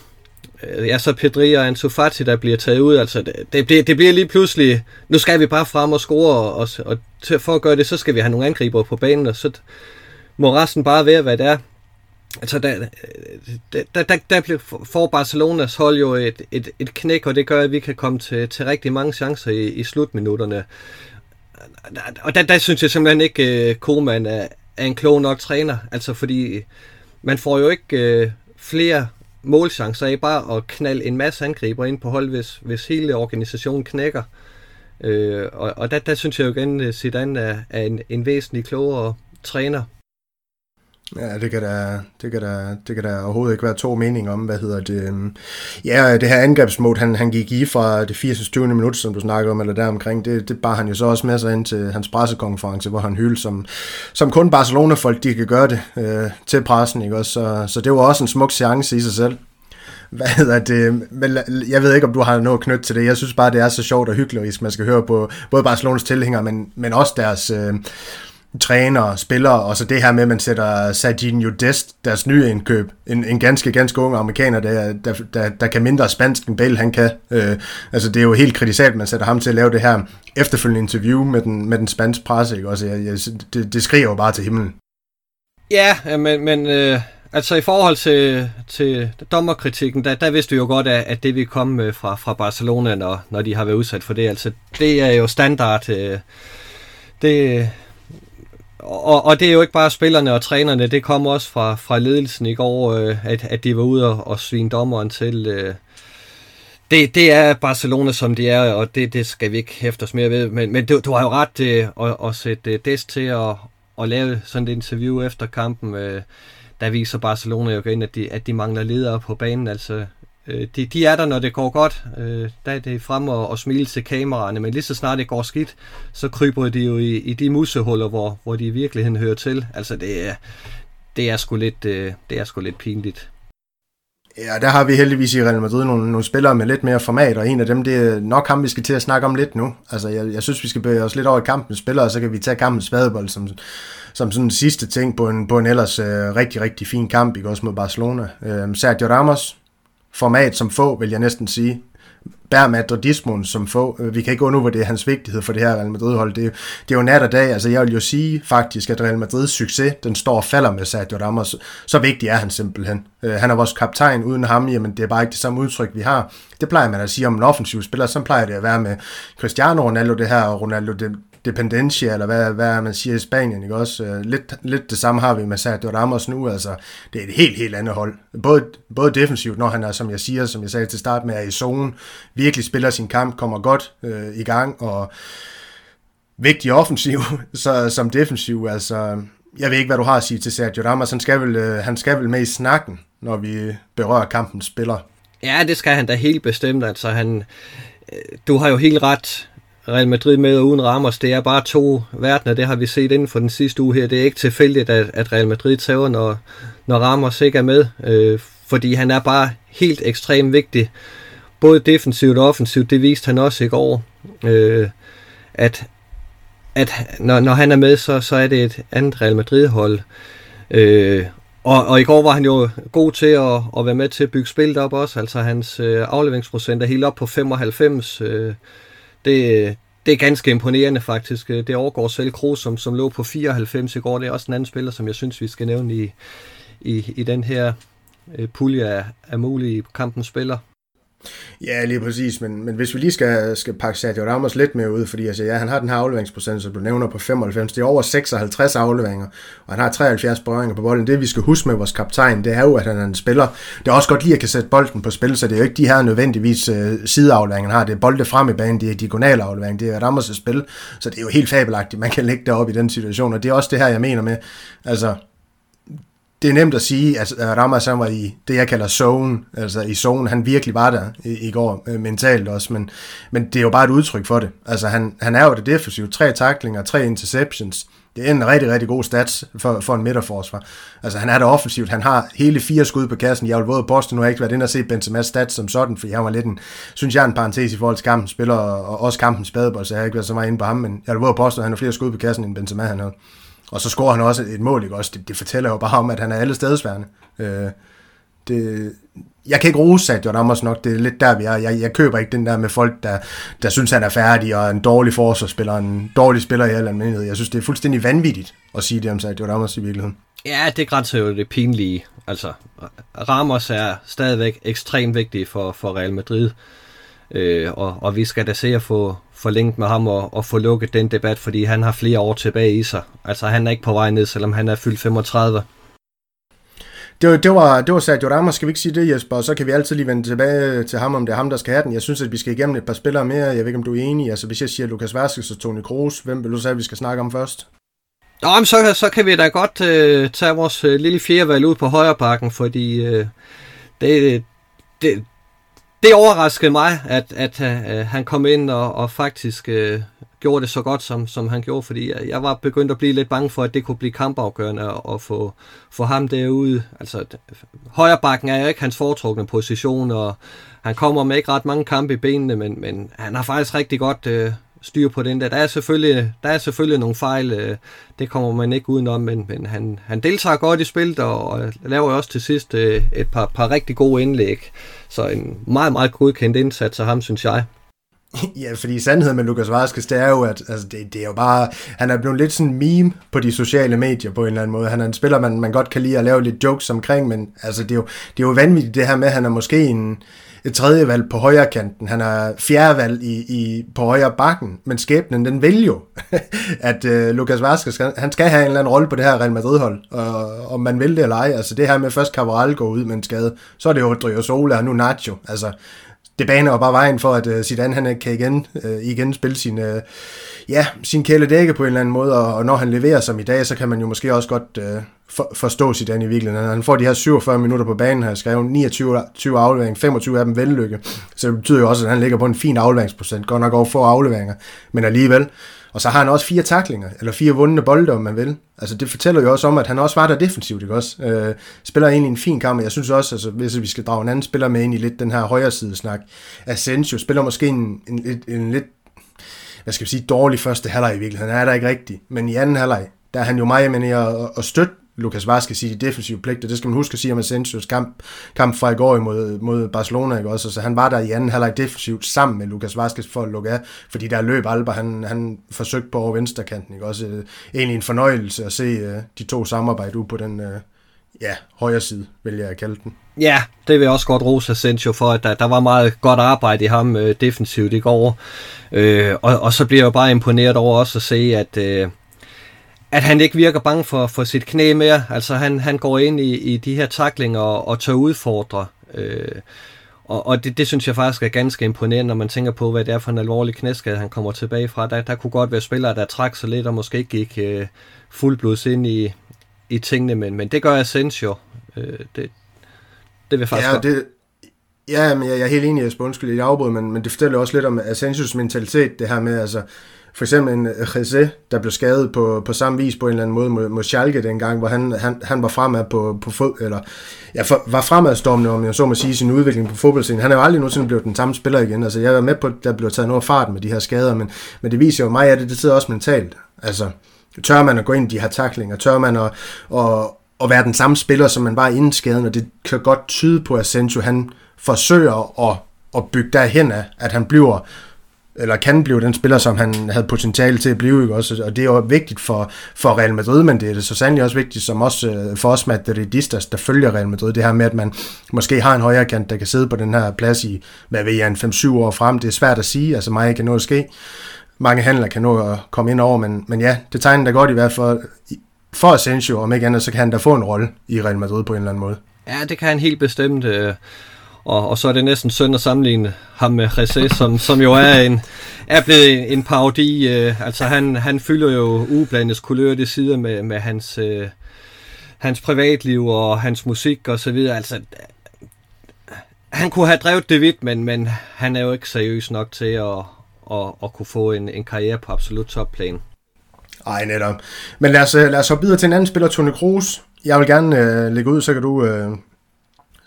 Øh, ja, så Pedri og Ansu Fati, der bliver taget ud. Altså, det, det, det bliver lige pludselig, nu skal vi bare frem og score, og, og, og til, for at gøre det, så skal vi have nogle angriber på banen, og så må resten bare være, hvad det er. Altså, der, øh, der, der, der får Barcelonas hold jo et, et, et knæk, og det gør, at vi kan komme til, til rigtig mange chancer i, i slutminutterne. Og der, der synes jeg simpelthen ikke, at Koeman er, er en klog nok træner. Altså, fordi man får jo ikke flere målchancer af bare at knalde en masse angriber ind på hold, hvis, hvis hele organisationen knækker. Øh, og og der, der synes jeg jo igen, at Zidane er, er en, en væsentlig klogere træner. Ja, det kan, der, det, kan der, det kan der overhovedet ikke være to meninger om, hvad hedder det. Øhm, ja, det her angrebsmål, han, han gik i fra det 80. minut, som du snakkede om, eller deromkring, det, det bar han jo så også med sig ind til hans pressekonference, hvor han hyldte, som, som kun Barcelona-folk, de kan gøre det øh, til pressen, ikke også? Så, så det var også en smuk chance i sig selv. Hvad hedder det? Men jeg ved ikke, om du har noget knyttet til det. Jeg synes bare, det er så sjovt og hyggeligt, hvis man skal høre på både Barcelonas tilhængere, men, men også deres... Øh, træner, spillere, og så det her med, at man sætter Serginho Dest, deres nye indkøb, en, en ganske, ganske ung amerikaner, der, der, der, der kan mindre spansk end Bale, han kan. Øh, altså det er jo helt kritisabelt, man sætter ham til at lave det her efterfølgende interview med den, med den spanske presse, ikke? Også, jeg, jeg, det, det skriver jo bare til himlen. Ja, men, men øh, altså i forhold til, til dommerkritikken, der, der vidste vi jo godt, at, at det vi kom øh, fra, fra Barcelona, når, når de har været udsat for det, altså det er jo standard. Øh, det, og, og det er jo ikke bare spillerne og trænerne, det kom også fra, fra ledelsen i går, øh, at, at de var ude og, og svine dommeren til. Øh, det, det er Barcelona, som de er, og det, det skal vi ikke hæfte os mere ved. Men, men du, du har jo ret øh, at, at sætte øh, Dest til at, at lave sådan et interview efter kampen. Øh, der viser Barcelona jo igen, at de, at de mangler ledere på banen. Altså, øh, de, de er der, når det går godt. Øh, der er det frem og, og smile til kameraerne, men lige så snart det går skidt, så kryber de jo i, i de musehuller, hvor, hvor de i virkeligheden hører til. Altså det er, det er, sgu, lidt, øh, det er sgu lidt pinligt. Ja, der har vi heldigvis i Real Madrid nogle, nogle spillere med lidt mere format, og en af dem, det er nok ham, vi skal til at snakke om lidt nu. Altså, jeg, jeg synes, vi skal bevæge os lidt over i kampen spillere, og så kan vi tage kampens spadebold som, som sådan en sidste ting på en, på en ellers øh, rigtig, rigtig fin kamp, ikke også mod Barcelona. Øh, Sergio Ramos, format som få, vil jeg næsten sige. Bær madridismen som få. Øh, vi kan ikke undervurdere hans vigtighed for det her Real Madrid-hold. Det, er, det er jo nat og dag. Altså, jeg vil jo sige faktisk, at Real Madrids succes, den står og falder med Sergio Ramos. Så vigtig er han simpelthen. Øh, han er vores kaptajn. Uden ham, jamen det er bare ikke det samme udtryk, vi har. Det plejer man at sige om en offensiv spiller. Så plejer det at være med Cristiano Ronaldo det her, og Ronaldo det, dependencia, eller hvad, hvad man siger i Spanien, ikke også? Øh, lidt, lidt det samme har vi med Sergio Ramos nu, altså det er et helt, helt andet hold. Både, både defensivt, når han er, som jeg siger, som jeg sagde til start med, er i zonen, virkelig spiller sin kamp, kommer godt øh, i gang, og vigtig offensiv, (laughs) så som defensiv, altså jeg ved ikke, hvad du har at sige til Sergio Ramos, han skal vel, øh, han skal vel med i snakken, når vi berører kampens spiller. Ja, det skal han da helt bestemt, altså han, øh, du har jo helt ret, Real Madrid med og uden Ramos, det er bare to verdener, det har vi set inden for den sidste uge her. Det er ikke tilfældigt, at, at Real Madrid tager, når, når Ramos ikke er med, øh, fordi han er bare helt ekstremt vigtig, både defensivt og offensivt, det viste han også i går, øh, at, at når, når han er med, så, så er det et andet Real Madrid-hold. Øh, og, og i går var han jo god til at, at være med til at bygge spillet op også, altså hans øh, afleveringsprocent er helt op på 95, øh, det, det er ganske imponerende faktisk. Øh, det overgår selv Kroos, som, som lå på 94 i går. Det er også en anden spiller, som jeg synes, vi skal nævne i, i, i den her øh, pulje af, af mulige kampens spillere. Ja, lige præcis, men, men hvis vi lige skal, skal pakke Sergio Ramos lidt mere ud, fordi altså, ja, han har den her afleveringsprocent, som du nævner på 95, det er over 56 afleveringer, og han har 73 berøringer på bolden. Det vi skal huske med vores kaptajn, det er jo, at han er en spiller, det er også godt lige at kan sætte bolden på spil, så det er jo ikke de her nødvendigvis uh, sideafleveringer, han har, det er bolde frem i banen, det er diagonale afleveringer, det er Ramos' spil, så det er jo helt fabelagtigt, man kan lægge deroppe i den situation, og det er også det her, jeg mener med, altså, det er nemt at sige, altså, at Ramos han var i det, jeg kalder zone, altså i zone, han virkelig var der i, i går øh, mentalt også, men, men det er jo bare et udtryk for det. Altså han, han er jo det defensive, tre taklinger, tre interceptions, det er en rigtig, rigtig god stats for, for en midterforsvar. Altså han er det offensivt, han har hele fire skud på kassen, jeg vil våde Boston. nu har jeg ikke været inde og se Benzema's stats som sådan, for jeg var lidt en, synes jeg, en parentes i forhold til kampen spiller, og også kampens spadebold, så jeg har ikke været så meget inde på ham, men jeg vil våde Boston, han har flere skud på kassen, end Benzema han havde. Og så scorer han også et mål, ikke også? Det, det fortæller jo bare om, at han er alle stedsværende. Øh, det, jeg kan ikke rose Sergio Ramos nok, det er lidt der, vi er. Jeg, jeg køber ikke den der med folk, der, der synes, han er færdig, og en dårlig forsvarsspiller, en dårlig spiller i al almindelighed. Jeg synes, det er fuldstændig vanvittigt at sige det om Sergio Ramos i virkeligheden. Ja, det grænser jo det pinlige. Altså, Ramos er stadigvæk ekstremt vigtig for, for Real Madrid, øh, og, og vi skal da se at få, forlænget med ham og, og få lukket den debat, fordi han har flere år tilbage i sig. Altså han er ikke på vej ned, selvom han er fyldt 35. Det var, det, var, det var Sergio Ramos, skal vi ikke sige det, Jesper? Og så kan vi altid lige vende tilbage til ham, om det er ham, der skal have den. Jeg synes, at vi skal igennem et par spillere mere. Jeg ved ikke, om du er enig. Altså, hvis jeg siger Lukas Vaskes og Toni Kroos, hvem vil du sige, vi skal snakke om først? Nå, men så, så kan vi da godt uh, tage vores uh, lille fjerdevalg ud på højre bakken, fordi uh, det, det, det overraskede mig, at, at uh, han kom ind og, og faktisk uh, gjorde det så godt, som, som han gjorde, fordi jeg, jeg var begyndt at blive lidt bange for, at det kunne blive kampafgørende og få, få ham derude. Altså, højre bakken er jo ikke hans foretrukne position, og han kommer med ikke ret mange kampe i benene, men, men han har faktisk rigtig godt uh, styr på den der. Der er selvfølgelig, der er selvfølgelig nogle fejl, øh, det kommer man ikke udenom, men, men han, han deltager godt i spillet, og, og laver også til sidst øh, et par, par rigtig gode indlæg. Så en meget, meget godkendt indsats af ham, synes jeg. (laughs) Ja, fordi sandheden med Lukas Vaskes, det er jo, at altså, det, det er jo bare, han er blevet lidt sådan en meme på de sociale medier på en eller anden måde. Han er en spiller, man, man godt kan lide at lave lidt jokes omkring, men altså, det, er jo, det er jo vanvittigt det her med, at han er måske en, et tredje valg på højre kanten. Han er fjerde valg i, i, på højre bakken, men skæbnen den vil jo, (laughs) at øh, Lukas Vazquez, han skal have en eller anden rolle på det her Real Madrid-hold, og, om man vil det eller ej. Altså det her med først Cabral går ud med en skade, så er det jo Driozola og nu Nacho. Altså det baner jo bare vejen for, at uh, Zidane han øh, kan igen, øh, igen spille sin, øh, ja, sin kæledække på en eller anden måde, og, og når han leverer som i dag, så kan man jo måske også godt øh, for, forstå Zidane i virkeligheden. Han får de her 47 minutter på banen, har skrevet 29 20 aflevering, 25 af dem vellykke, så det betyder jo også, at han ligger på en fin afleveringsprocent, godt nok over få afleveringer, men alligevel, og så har han også fire taklinger, eller fire vundne bolde, om man vil. Altså det fortæller jo også om, at han også var der defensivt, ikke også? Øh, spiller egentlig en fin kamp, og jeg synes også, altså, hvis vi skal drage en anden spiller med ind i lidt den her højre side snak, Asensio spiller måske en, en, en, en lidt, hvad skal vi sige, dårlig første halvleg i virkeligheden. Han er der ikke rigtig, men i anden halvleg, der er han jo meget mere at, at støtte Lukas Vazquez i de defensive pligter. Det skal man huske at sige om Asensios kamp, kamp fra i går imod, mod Barcelona. Ikke også? Så han var der i anden halvleg defensivt sammen med Lukas Vazquez for at lukke af, fordi der løb Alba, han, han forsøgte på over venstrekanten. Ikke? Også øh, egentlig en fornøjelse at se uh, de to samarbejde ud på den uh, ja, højre side, vil jeg kalde den. Ja, det vil jeg også godt rose Asensio for, at der, der var meget godt arbejde i ham øh, defensivt i går. Øh, og, og så bliver jeg jo bare imponeret over også at se, at, øh, at han ikke virker bange for, for sit knæ mere. Altså han, han går ind i, i de her taklinger og, og tør udfordre. Øh, og og det, det synes jeg faktisk er ganske imponerende, når man tænker på, hvad det er for en alvorlig knæskade, han kommer tilbage fra. Der, der kunne godt være spillere, der trak sig lidt og måske ikke gik øh, fuldblods ind i, i tingene, men, men det gør Asensio. Øh, det, det vil jeg faktisk ja, godt. Det, ja, men jeg, jeg er helt enig, Jesper, undskyld i afbrud, men, men det fortæller også lidt om Asensios mentalitet, det her med, altså, for eksempel en øh, Jesse, der blev skadet på, på samme vis på en eller anden måde mod, mod Schalke dengang, hvor han, han, han var fremad på, på fod, eller ja, for, var fremadstormende, om jeg så må sige, sin udvikling på fodboldscenen. Han er jo aldrig nogensinde blevet den samme spiller igen. Altså, jeg er med på, at der blev taget noget fart med de her skader, men, men det viser jo mig, at det, det sidder også mentalt. Altså, tør man at gå ind i de her taklinger? Tør man at, at, at være den samme spiller, som man var inden skaden? Og det kan godt tyde på, at Sancho, han forsøger at, at bygge derhen af, at han bliver eller kan blive den spiller, som han havde potentiale til at blive, ikke også? Og det er jo vigtigt for, for Real Madrid, men det er det så sandelig også vigtigt som også øh, for os madridistas, der følger Real Madrid, det her med, at man måske har en højre kant, der kan sidde på den her plads i, hvad ved jeg, en 5-7 år frem. Det er svært at sige, altså mig kan nå at ske. Mange handler kan nå at komme ind over, men, men ja, det tegner da godt i hvert fald for Asensio, om ikke andet, så kan han da få en rolle i Real Madrid på en eller anden måde. Ja, det kan han helt bestemt. Øh og, og så er det næsten synd at sammenligne ham med Ressé, som, som jo er, en, er blevet en parodi. Øh, altså han, han fylder jo ublandets kulør det sider med, med hans, øh, hans privatliv og hans musik og så videre. Altså, han kunne have drevet det vidt, men, men han er jo ikke seriøs nok til at, at, at kunne få en, en karriere på absolut topplan. Ej, netop. Men lad os, øh, lad os hoppe videre til en anden spiller, Tony Kroos. Jeg vil gerne øh, lægge ud, så kan du øh,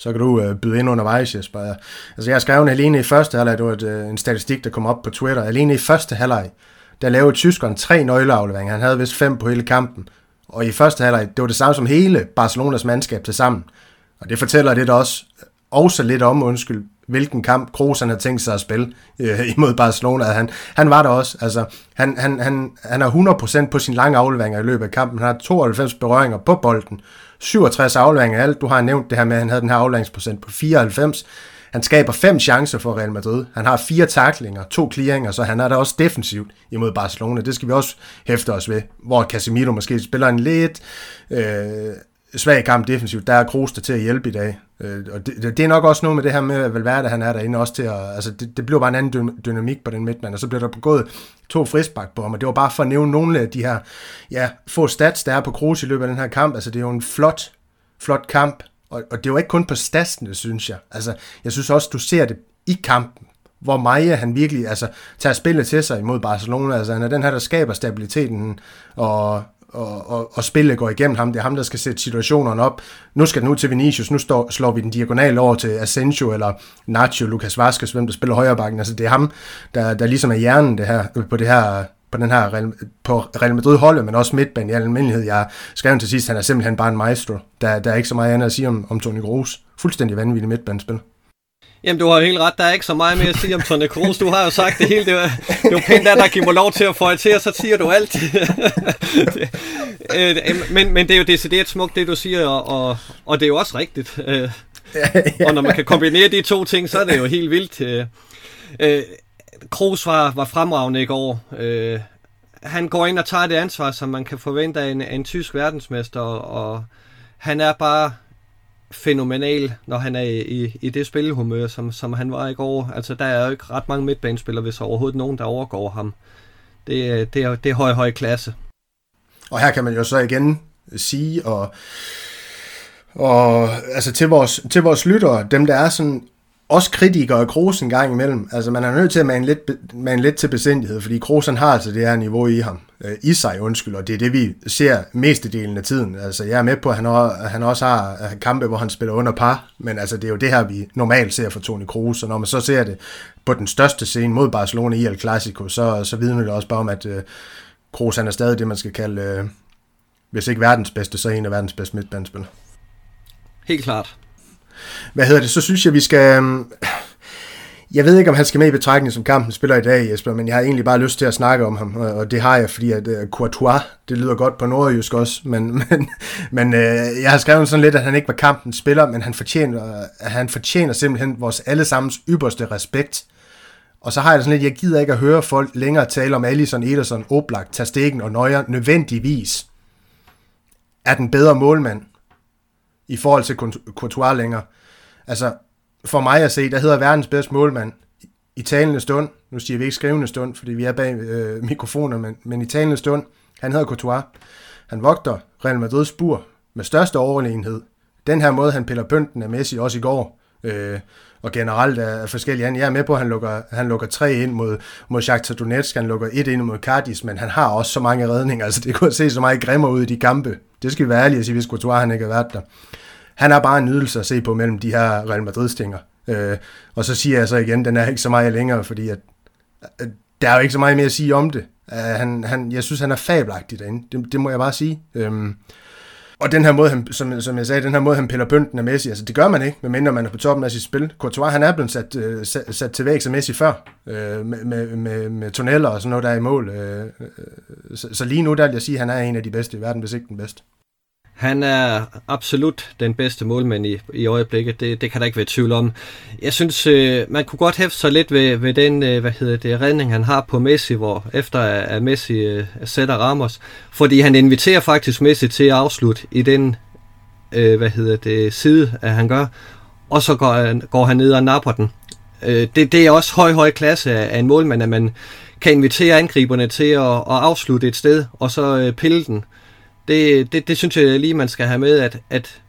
så kan du øh, byde ind undervejs, Jesper. Altså, jeg skrev alene i første halvleg, det var et, øh, en statistik, der kom op på Twitter. Alene i første halvleg, der lavede tyskeren tre nøgleafleveringer. Han havde vist fem på hele kampen. Og i første halvleg, det var det samme som hele Barcelonas mandskab til sammen. Og det fortæller det også, også lidt om, undskyld, hvilken kamp Kroos han har tænkt sig at spille øh, (laughs) imod Barcelona. Han, han var der også. Altså, han, han, han, han har 100% på sin lange afleveringer i løbet af kampen. Han har 92 berøringer på bolden. 67 afleveringer alt. Du har nævnt det her med, at han havde den her afleveringsprocent på 94. Han skaber fem chancer for Real Madrid. Han har fire taklinger, to clearinger, så han er der også defensivt imod Barcelona. Det skal vi også hæfte os ved. Hvor Casemiro måske spiller en lidt øh, svag kamp defensivt. Der er Kroos der til at hjælpe i dag. Øh, og det, det, er nok også noget med det her med, at Valverde han er derinde også til at... Altså det, det bliver bare en anden dynamik på den midtmand, og så bliver der begået to frisbak på ham, og det var bare for at nævne nogle af de her ja, få stats, der er på Kroos i løbet af den her kamp. Altså det er jo en flot, flot kamp, og, og det er jo ikke kun på statsene, synes jeg. Altså jeg synes også, du ser det i kampen, hvor Maja han virkelig altså, tager spillet til sig imod Barcelona. Altså han er den her, der skaber stabiliteten og, og, og, og spillet går igennem ham. Det er ham, der skal sætte situationerne op. Nu skal den ud til Vinicius. Nu står, slår vi den diagonal over til Asensio eller Nacho, Lucas Vazquez, hvem der spiller højre bakken. Altså, det er ham, der, der ligesom er hjernen det her, øh, på det her på den her på Real Madrid holdet, men også midtbanen i almindelighed. Jeg skrev til sidst, han er simpelthen bare en maestro. Der, der er ikke så meget andet at sige om, om Toni Kroos. Fuldstændig vanvittig midtbanespil. Jamen, du har helt ret. Der er ikke så meget mere at sige om Tony Kroos. Du har jo sagt det hele. Det er, det jo pænt, at der giver mig lov til at få til, og så siger du alt. (laughs) Øh, men, men det er jo decideret smukt, det du siger, og, og, og det er jo også rigtigt. Øh, og når man kan kombinere de to ting, så er det jo helt vildt. Øh, Kroos var, var fremragende i går. Han går ind og tager det ansvar, som man kan forvente af en, en tysk verdensmester, og han er bare fænomenal, når han er i, i det spillehumør, som, som han var i går. Altså, der er jo ikke ret mange midtbanespillere, hvis overhovedet nogen, der overgår ham. Det, det, er, det er høj, høj klasse. Og her kan man jo så igen sige, og, og altså til vores, til vores lyttere, dem der er sådan også kritikere af Kroos en gang imellem. Altså, man er nødt til at mane lidt, mane lidt til besindighed, fordi Kroos han har altså det her niveau i ham. Øh, I sig, undskyld, og det er det, vi ser mestedelen af tiden. Altså, jeg er med på, at han, han også har kampe, hvor han spiller under par, men altså, det er jo det her, vi normalt ser for Toni Kroos, og når man så ser det på den største scene mod Barcelona i El Clasico, så, så vidner det også bare om, at øh, Kroos han er stadig det, man skal kalde, øh, hvis ikke verdens bedste, så en af verdens bedste midtbandspillere. Helt klart. Hvad hedder det? Så synes jeg, vi skal... Øhm, jeg ved ikke, om han skal med i betragtning som kampen spiller i dag, Jesper, men jeg har egentlig bare lyst til at snakke om ham, og det har jeg, fordi at uh, Courtois, det lyder godt på nordjysk også, men, (laughs) men, men uh, jeg har skrevet sådan lidt, at han ikke var kampens spiller, men han fortjener, uh, han fortjener simpelthen vores allesammens ypperste respekt. Og så har jeg sådan lidt, jeg gider ikke at høre folk længere tale om Alisson, Ederson, Oblak, Tastegen og Neuer nødvendigvis er den bedre målmand i forhold til Courtois længere. Altså, for mig at se, der hedder verdens bedste målmand i talende stund, nu siger vi ikke skrivende stund, fordi vi er bag øh, mikrofoner, men, men i talende stund, han hedder Courtois. Han vogter Real Madrid's spur med største overlegenhed. Den her måde, han piller pynten af Messi også i går, øh, og generelt er forskellige Han, Jeg er med på, at han lukker, han lukker tre ind mod, mod Shakhtar Donetsk, han lukker et ind mod Cardis, men han har også så mange redninger, altså det kunne se så meget grimmer ud i de kampe. Det skal vi være ærlige at sige, hvis Courtois han ikke har været der han er bare en nydelse at se på mellem de her Real Madrid-stinger. Øh, og så siger jeg så igen, den er ikke så meget længere, fordi at, at der er jo ikke så meget mere at sige om det. Uh, han, han, jeg synes, han er fabelagtig derinde. Det, det må jeg bare sige. Øhm, og den her måde, han, som, som jeg sagde, den her måde, han piller pynten af Messi, altså det gør man ikke, medmindre man er på toppen af sit spil. Courtois, han er blevet sat, øh, sat, sat til væk som Messi før, øh, med, med, med, med tunneller og sådan noget, der er i mål. Øh, øh, så, så lige nu, der vil jeg sige, at han er en af de bedste i verden, hvis ikke den bedste. Han er absolut den bedste målmand i, i øjeblikket, det, det kan der ikke være tvivl om. Jeg synes, øh, man kunne godt hæfte sig lidt ved, ved den øh, hvad hedder det, redning, han har på Messi, hvor efter at Messi øh, sætter Ramos, fordi han inviterer faktisk Messi til at afslutte i den øh, hvad hedder det, side, at han gør, og så går, går han ned og napper den. Øh, det, det er også høj, høj klasse af, af en målmand, at man kan invitere angriberne til at, at afslutte et sted, og så øh, pille den det, det, det synes jeg lige, man skal have med, at, at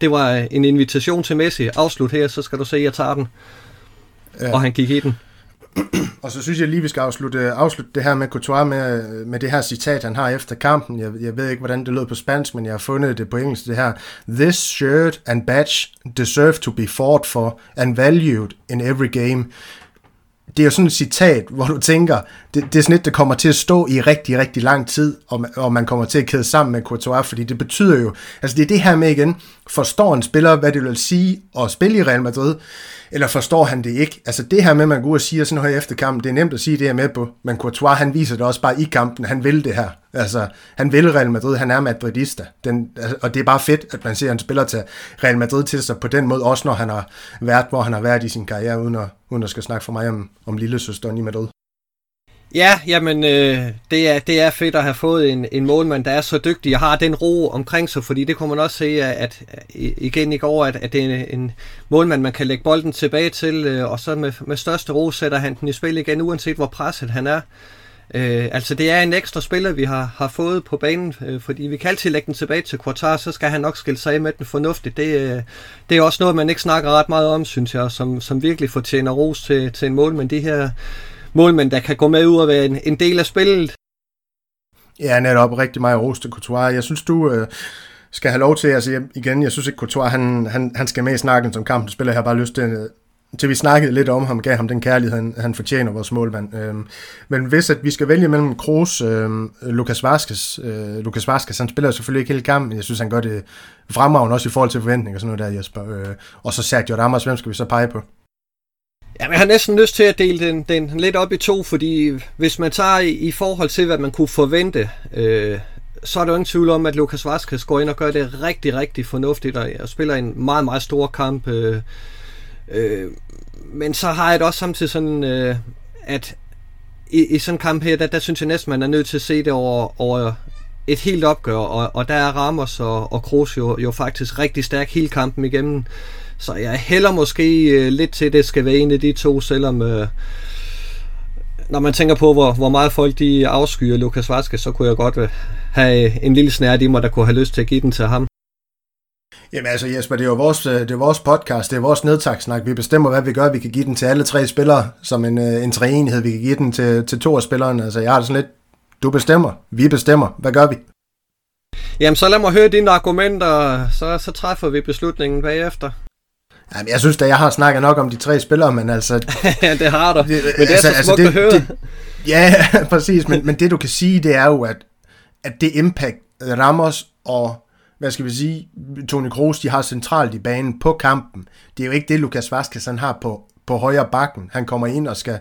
det var en invitation til Messi. Afslut her, så skal du se, at jeg tager den. Ja. Og han gik i den. (clears throat) Og så synes jeg lige, vi skal afslutte, afslutte det her med Courtois med, med det her citat, han har efter kampen. Jeg, jeg ved ikke, hvordan det lød på spansk, men jeg har fundet det på engelsk, det her. This shirt and badge deserve to be fought for and valued in every game det er jo sådan et citat, hvor du tænker, det, det er sådan et, der kommer til at stå i rigtig, rigtig lang tid, og, og man kommer til at kæde sammen med Courtois, fordi det betyder jo, altså det er det her med igen, forstår en spiller, hvad det vil sige at spille i Real Madrid, eller forstår han det ikke? Altså det her med, at man går ud og siger sådan noget efter kampen, det er nemt at sige det her med på, men Courtois, han viser det også bare i kampen, han vil det her. Altså, han vil Real Madrid, han er madridista. Den, altså, og det er bare fedt, at man ser en spiller til Real Madrid til sig på den måde, også når han har været, hvor han har været i sin karriere, uden at, uden at skal snakke for mig om, om lille søsteren i Madrid. Ja, jamen øh, det, er, det er fedt at have fået en, en målmand, der er så dygtig og har den ro omkring sig, fordi det kunne man også se at, at igen i går, at, at det er en, en målmand, man kan lægge bolden tilbage til, øh, og så med, med største ro sætter han den i spil igen, uanset hvor presset han er. Øh, altså det er en ekstra spiller, vi har, har fået på banen, øh, fordi vi kan altid lægge den tilbage til Quartar, så skal han nok skille sig af med den fornuftigt. Det, øh, det er også noget, man ikke snakker ret meget om, synes jeg, som, som virkelig fortjener ros til, til en målmand. de her målmænd, der kan gå med ud og være en, en del af spillet. Ja, netop rigtig meget ros til Courtois. Jeg synes, du øh, skal have lov til, altså igen, jeg synes ikke, Courtois, han, han, han skal med i snakken som kampen spiller. Jeg har bare lyst til, øh, til vi snakkede lidt om ham, gav ham den kærlighed, han, han fortjener, vores målmand. Øhm, men hvis at vi skal vælge mellem Kroos, øhm, øh, Lukas Vaskes, øh, Lukas Vaskes, han spiller selvfølgelig ikke hele kampen, jeg synes, han gør det fremragende, også i forhold til forventninger og sådan noget der, Jesper. Øh, og så Sergio Ramos, hvem skal vi så pege på? Ja, jeg har næsten lyst til at dele den, den lidt op i to, fordi hvis man tager i, i forhold til, hvad man kunne forvente, øh, så er der ingen tvivl om, at Lukas Vazquez går ind og gør det rigtig, rigtig fornuftigt, og, og spiller en meget, meget stor kamp. Øh, øh, men så har jeg det også samtidig sådan, øh, at i, i sådan en kamp her, der, der synes jeg næsten, man er nødt til at se det over, over et helt opgør, og, og der er Ramos og, og Kroos jo, jo faktisk rigtig stærk hele kampen igennem. Så jeg hælder måske øh, lidt til, at det skal være en af de to, selvom øh, når man tænker på, hvor, hvor meget folk de afskyer Lukas Vaske, så kunne jeg godt øh, have en lille snært i mig, der kunne have lyst til at give den til ham. Jamen altså Jesper, det er jo vores, det er vores podcast, det er vores nedtagsnak. Vi bestemmer, hvad vi gør. Vi kan give den til alle tre spillere som en, en treenighed. Vi kan give den til, til to af spillerne. Altså jeg har det sådan lidt, du bestemmer, vi bestemmer. Hvad gør vi? Jamen så lad mig høre dine argumenter, så, så træffer vi beslutningen bagefter. Jamen, jeg synes da, jeg har snakket nok om de tre spillere, men altså... (laughs) ja, det har du. Men det altså, er så altså, smukt altså, det, at høre. Det, ja, (laughs) præcis. Men, men det du kan sige, det er jo, at, at det impact Ramos og hvad skal vi sige, Toni Kroos, de har centralt i banen på kampen. Det er jo ikke det, Lukas han har på, på højre bakken. Han kommer ind og skal,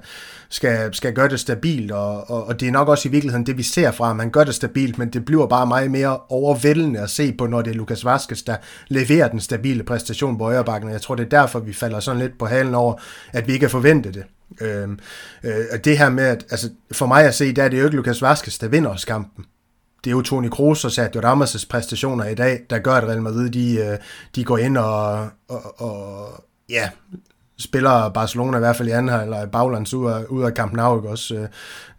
skal, skal gøre det stabilt, og, og, og det er nok også i virkeligheden det, vi ser fra ham. Han gør det stabilt, men det bliver bare meget mere overvældende at se på, når det er Lukas Vaskes, der leverer den stabile præstation på højre bakken. Jeg tror, det er derfor, vi falder sådan lidt på halen over, at vi ikke har forventet det. Øhm, øh, øh, det her med, at altså, for mig at se, der er det jo ikke Lukas Vaskes, der vinder os kampen det er jo Toni Kroos og Sergio Ramos' præstationer i dag, der gør, at Real Madrid de, øh, de går ind og, og, og ja, spiller Barcelona i hvert fald i anden halvleg baglands ud af, ud af Camp Nou, ikke også? Øh,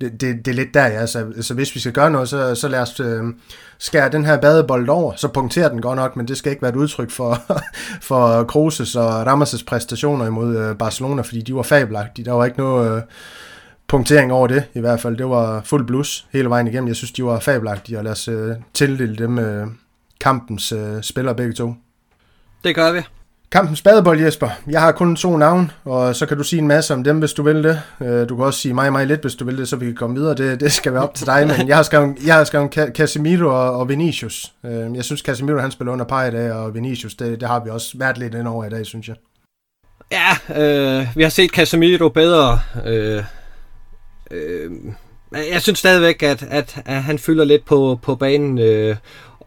det, det, det er lidt der, ja. Så, så hvis vi skal gøre noget, så, så lad os øh, skære den her badebold over. Så punkterer den godt nok, men det skal ikke være et udtryk for, (laughs) for Kroos' og Ramos' præstationer imod øh, Barcelona, fordi de var fabelagtige. Der var ikke noget... Øh, punktering over det, i hvert fald. Det var fuld blus hele vejen igennem. Jeg synes, de var fabelagtige, og lad os øh, tildele dem øh, kampens øh, spillere begge to. Det gør vi. Kampen spadebold, Jesper. Jeg har kun to navn, og så kan du sige en masse om dem, hvis du vil det. Øh, du kan også sige mig mig lidt, hvis du vil det, så vi kan komme videre. Det, det skal være op til dig, men jeg har skrevet, jeg har skrevet Casemiro og, og Vinicius. Øh, jeg synes, Casemiro han spiller under par i dag, og Vinicius, det, det har vi også været lidt ind over i dag, synes jeg. Ja, øh, vi har set Casemiro bedre. Øh, øh, jeg synes stadigvæk, at, at, at han fylder lidt på, på banen, øh,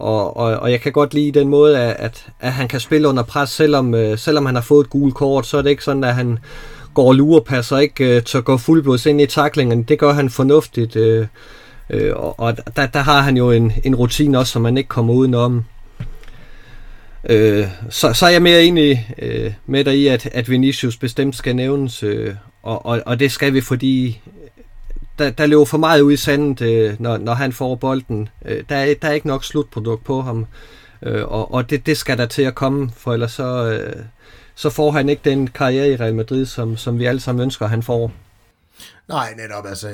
og, og, og jeg kan godt lide den måde, at, at han kan spille under pres, selvom, øh, selvom han har fået et gult kort, så er det ikke sådan, at han går og lurer passer ikke øh, tør gå fuldblods ind i taklingen. Det gør han fornuftigt, øh, øh, og, og der, der har han jo en, en rutine også, som man ikke kommer udenom. Øh, så, så er jeg mere enig øh, med dig i, at, at Vinicius bestemt skal nævnes, øh, og, og, og det skal vi, fordi der, der løber for meget ud i sandet, øh, når, når han får bolden. Øh, der, er, der er ikke nok slutprodukt på ham, øh, og, og det, det skal der til at komme, for ellers så, øh, så får han ikke den karriere i Real Madrid, som, som vi alle sammen ønsker, han får. Nej, netop. Altså,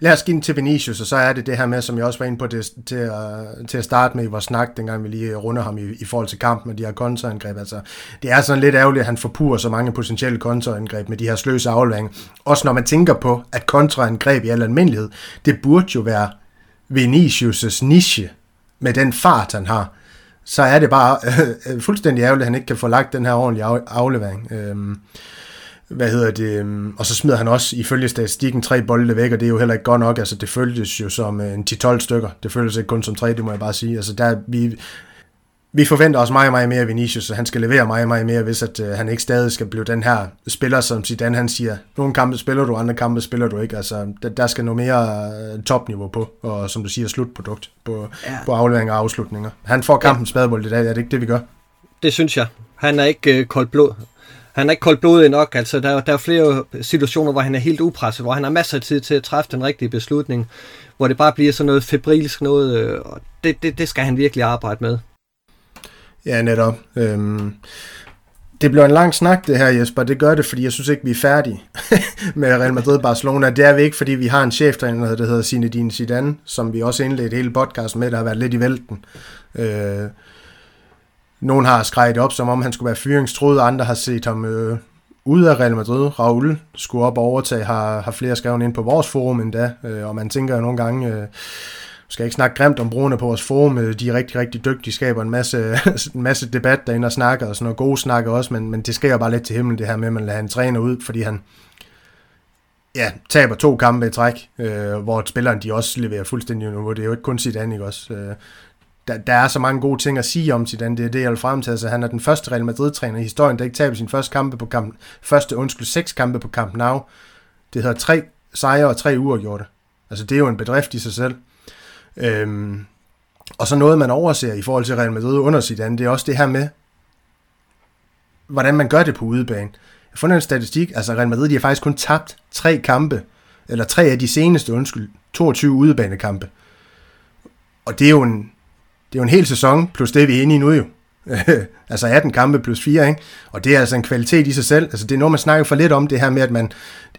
lad os give den til Vinicius, og så er det det her med, som jeg også var inde på det, til, uh, til at starte med i vores snak, dengang vi lige runder ham i, i forhold til kampen med de her kontraangreb. Altså, det er sådan lidt ærgerligt, at han forpurer så mange potentielle kontraangreb med de her sløse afleveringer. Også når man tænker på, at kontraangreb i al almindelighed, det burde jo være Vinicius' niche med den fart, han har. Så er det bare øh, øh fuldstændig ærgerligt, at han ikke kan få lagt den her ordentlige aflevering. Øh, hvad hedder det, øhm, og så smider han også ifølge statistikken tre bolde væk, og det er jo heller ikke godt nok, altså det føltes jo som en 10-12 stykker, det føltes ikke kun som tre, det må jeg bare sige, altså der, vi, vi forventer også meget, meget mere af Vinicius, så han skal levere meget, meget mere, hvis at, uh, han ikke stadig skal blive den her spiller, som Zidane han siger, nogle kampe spiller du, andre kampe spiller du ikke, altså der, der skal noget mere uh, topniveau på, og som du siger, slutprodukt på, ja. på afleveringer og afslutninger. Han får kampens ja. spadebold i dag, er det ikke det, vi gør? Det synes jeg. Han er ikke uh, koldt blod han er ikke koldt blodet nok. Altså, der, der er flere situationer, hvor han er helt upresset, hvor han har masser af tid til at træffe den rigtige beslutning, hvor det bare bliver sådan noget febrilsk noget, øh, og det, det, det skal han virkelig arbejde med. Ja, netop. Øhm, det bliver en lang snak, det her, Jesper. Det gør det, fordi jeg synes ikke, vi er færdige (laughs) med Real Madrid-Barcelona. Det er vi ikke, fordi vi har en cheftræner, der hedder Zinedine Zidane, som vi også indledte hele podcasten med, der har været lidt i vælten. Øh, nogen har skrejet op, som om han skulle være fyringstrud, andre har set ham øh, ud af Real Madrid. Raul skulle op og overtage, har, har flere skrevet ind på vores forum endda, øh, og man tænker jo nogle gange... Øh, skal ikke snakke grimt om brugerne på vores forum, øh, de er rigtig, rigtig dygtige, skaber en masse, (laughs) en masse debat derinde og snakker, og sådan noget gode snakker også, men, men det sker bare lidt til himlen, det her med, at man lader en træner ud, fordi han ja, taber to kampe i træk, øh, hvor spilleren de også leverer fuldstændig niveau. det er jo ikke kun sit ikke også? Øh, der, der er så mange gode ting at sige om Zidane, det er det, jeg vil frem til. Altså, han er den første Real Madrid-træner i historien, der ikke taber sin første, kampe på kamp, første undskyld, seks kampe på kamp now. Det hedder tre sejre og tre uafgjorte. Altså, det er jo en bedrift i sig selv. Øhm, og så noget, man overser i forhold til Real Madrid under Zidane, det er også det her med, hvordan man gør det på udebane. Jeg har fundet en statistik, altså Real Madrid, de har faktisk kun tabt tre kampe, eller tre af de seneste, undskyld, 22 udebanekampe. Og det er jo en, det er jo en hel sæson, plus det vi er inde i nu jo. (laughs) altså 18 kampe plus 4, ikke? Og det er altså en kvalitet i sig selv. Altså det er noget, man snakker for lidt om, det her med, at man...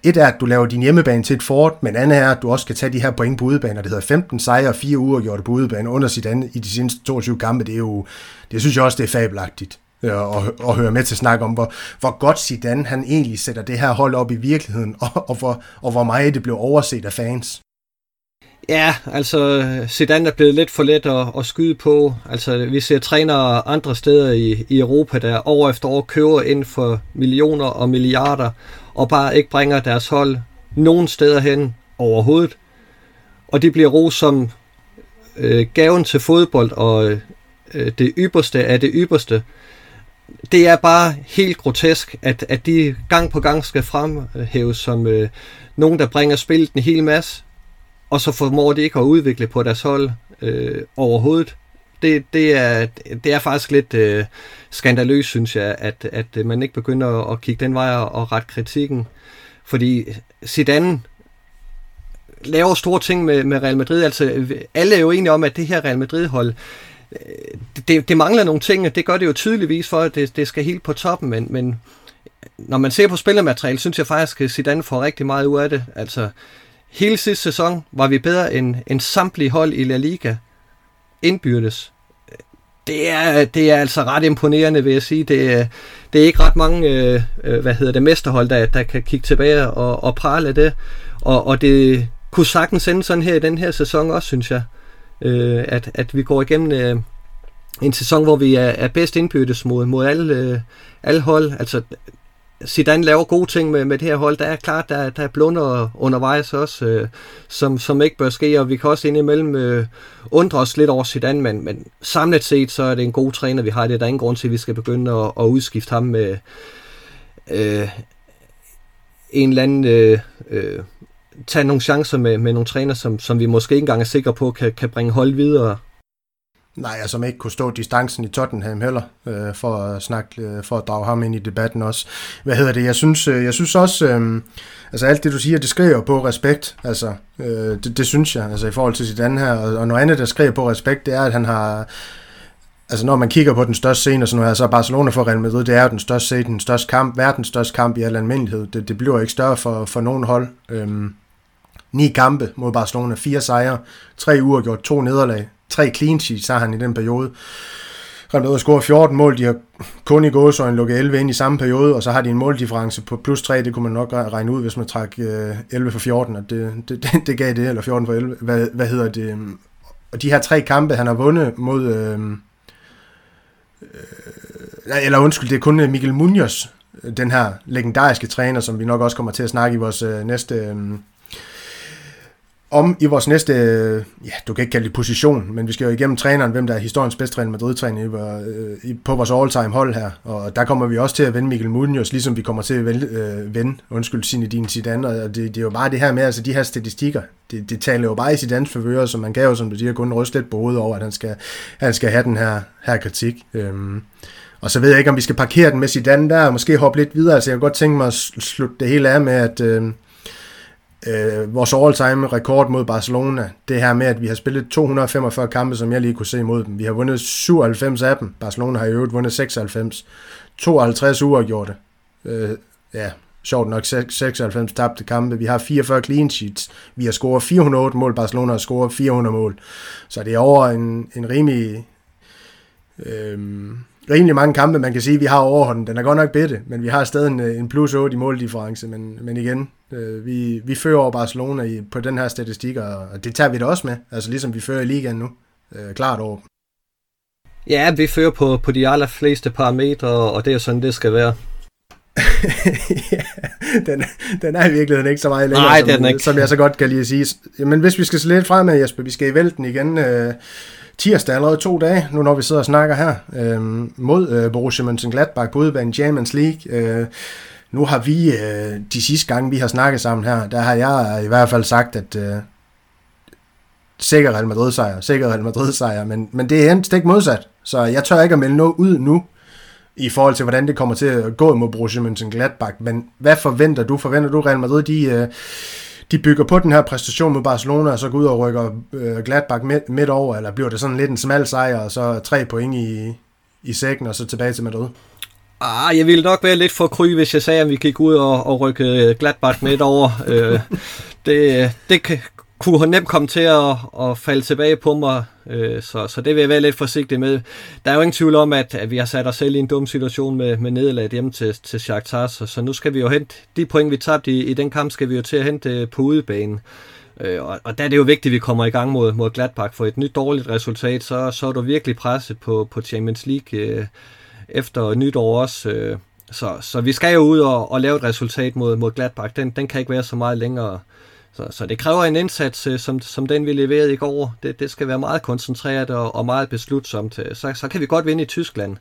Et er, at du laver din hjemmebane til et fort, men andet er, at du også skal tage de her point på udebane, det hedder 15 sejre og 4 uger gjort på udebane under sit andet i de seneste 22 kampe. Det er jo... Det synes jeg også, det er fabelagtigt øh, at, at, høre med til snak snakke om, hvor, hvor godt Zidane han egentlig sætter det her hold op i virkeligheden, (laughs) og, og, hvor, og hvor meget det blev overset af fans. Ja, altså Zidane er blevet lidt for let at, at skyde på. Altså vi ser trænere andre steder i, i Europa, der år efter år køber ind for millioner og milliarder, og bare ikke bringer deres hold nogen steder hen overhovedet. Og de bliver ros som øh, gaven til fodbold og øh, det ypperste af det ypperste. Det er bare helt grotesk, at, at de gang på gang skal fremhæves som øh, nogen, der bringer spillet en hel masse, og så formår de ikke at udvikle på deres hold øh, overhovedet. Det, det, er, det er faktisk lidt øh, skandaløst, synes jeg, at, at man ikke begynder at, at kigge den vej og, og rette kritikken. Fordi Zidane laver store ting med, med Real Madrid. Altså, alle er jo enige om, at det her Real Madrid-hold, øh, det, det mangler nogle ting, og det gør det jo tydeligvis for, at det, det skal helt på toppen, men, men når man ser på spillermateriale, synes jeg faktisk, at Zidane får rigtig meget ud af det. Altså, Hele sidste sæson var vi bedre end, end samtlige hold i La Liga indbyrdes. Det er, det er altså ret imponerende, vil jeg sige. Det er, det er ikke ret mange, øh, øh, hvad hedder det, mesterhold, der, der kan kigge tilbage og, og prale af det. Og, og det kunne sagtens ende sådan her i den her sæson også, synes jeg. Øh, at, at vi går igennem øh, en sæson, hvor vi er, er bedst indbyrdes mod, mod alle, øh, alle hold. Altså, Zidane laver gode ting med, med det her hold. Der er klart, der, der er blunder undervejs også, øh, som, som ikke bør ske, og vi kan også indimellem øh, undre os lidt over Zidane, men, men samlet set, så er det en god træner, vi har. Det er der ingen grund til, at vi skal begynde at, at udskifte ham med øh, en eller anden... Øh, øh, tage nogle chancer med, med nogle træner, som, som vi måske ikke engang er sikre på, kan, kan bringe hold videre. Nej, og som ikke kunne stå distancen i Tottenham heller, øh, for at snakke, øh, for at drage ham ind i debatten også. Hvad hedder det? Jeg synes, øh, jeg synes også, øh, altså alt det du siger, det skriver på respekt, altså, øh, det, det, synes jeg, altså i forhold til sit andet her, og, og noget andet, der skriver på respekt, det er, at han har, altså når man kigger på den største scene, og sådan noget her, så er Barcelona for Real Madrid, det er den største scene, den største kamp, verdens største kamp i al almindelighed. Det, det bliver ikke større for, for nogen hold. Øh, ni kampe mod Barcelona, fire sejre, tre uger gjort, to nederlag, tre clean sheets har han i den periode. Real Madrid scoret 14 mål, de har kun i gåsøjne lukket 11 ind i samme periode, og så har de en måldifference på plus 3, det kunne man nok regne ud, hvis man trak øh, 11 for 14, og det, det, det, (laughs) det gav det, eller 14 for 11, hvad, hvad hedder det? Og de her tre kampe, han har vundet mod, øh, øh, eller undskyld, det er kun øh, Miguel Munoz, den her legendariske træner, som vi nok også kommer til at snakke i vores øh, næste... Øh, om i vores næste, øh, ja, du kan ikke kalde det position, men vi skal jo igennem træneren, hvem der er historiens bedste træner Madrid-træner øh, på vores all-time hold her. Og der kommer vi også til at vende Mikkel Munoz, ligesom vi kommer til at vende, øh, vende undskyld, Zinedine Zidane. Og det, det, er jo bare det her med, altså de her statistikker, det, det taler jo bare i Zidanes favør, så man kan jo, som du siger, kun ryste lidt på hovedet over, at han skal, han skal have den her, her kritik. Øhm, og så ved jeg ikke, om vi skal parkere den med Zidane der, og måske hoppe lidt videre. Altså jeg kunne godt tænke mig at slutte det hele af med, at... Øh, øh, vores all-time rekord mod Barcelona, det her med, at vi har spillet 245 kampe, som jeg lige kunne se mod dem. Vi har vundet 97 af dem. Barcelona har i øvrigt vundet 96. 52 uafgjorte. Øh, ja, sjovt nok 96 tabte kampe. Vi har 44 clean sheets. Vi har scoret 408 mål. Barcelona har scoret 400 mål. Så det er over en, en rimelig... Øh, rimelig mange kampe, man kan sige, vi har overhånden. Den er godt nok bitte, men vi har stadig en, en plus 8 i måldifference. Men, men igen, øh, vi, vi fører over Barcelona i, på den her statistik, og det tager vi da også med. Altså ligesom vi fører i ligaen nu. Øh, klart over Ja, vi fører på, på de allerfleste parametre, og det er sådan, det skal være. (laughs) ja, den, den er i virkeligheden ikke så meget længere, Nej, som, ikke. som jeg så godt kan lige sige. Men hvis vi skal se lidt fremad, Jesper, vi skal i vælten igen. Øh, tirsdag allerede to dage, nu når vi sidder og snakker her, øh, mod øh, Borussia Mönchengladbach på udbanen Champions League. Øh, nu har vi, øh, de sidste gange vi har snakket sammen her, der har jeg i hvert fald sagt, at øh, sikker Real Madrid sejr, sikker Real Madrid sejr, men, men det er helt stik modsat, så jeg tør ikke at melde noget ud nu, i forhold til, hvordan det kommer til at gå mod Borussia Mönchengladbach, men hvad forventer du? Forventer du Real Madrid, de... Øh, de bygger på den her præstation mod Barcelona, og så går ud og rykker øh, Gladbach midt, midt over, eller bliver det sådan lidt en smal sejr, og så tre point i, i sækken, og så tilbage til Madrid? Ah, jeg ville nok være lidt for kry, hvis jeg sagde, at vi gik ud og, og rykke øh, Gladbach midt over. øh, det, det kan, kunne nemt komme til at, at falde tilbage på mig, øh, så, så det vil jeg være lidt forsigtig med. Der er jo ingen tvivl om, at, at vi har sat os selv i en dum situation med, med nederlaget hjemme til, til Shakhtar, så, så nu skal vi jo hente de point, vi tabte i, i den kamp, skal vi jo til at hente øh, på udebanen. Øh, og, og der er det jo vigtigt, at vi kommer i gang mod, mod Gladbach, for et nyt dårligt resultat, så, så er du virkelig presset på, på Champions League øh, efter nytår også. Øh, så, så vi skal jo ud og, og lave et resultat mod, mod Gladbach. Den, den kan ikke være så meget længere så, så det kræver en indsats, øh, som, som den vi leverede i går. Det, det skal være meget koncentreret og, og meget beslutsomt. Øh, så, så kan vi godt vinde i Tyskland.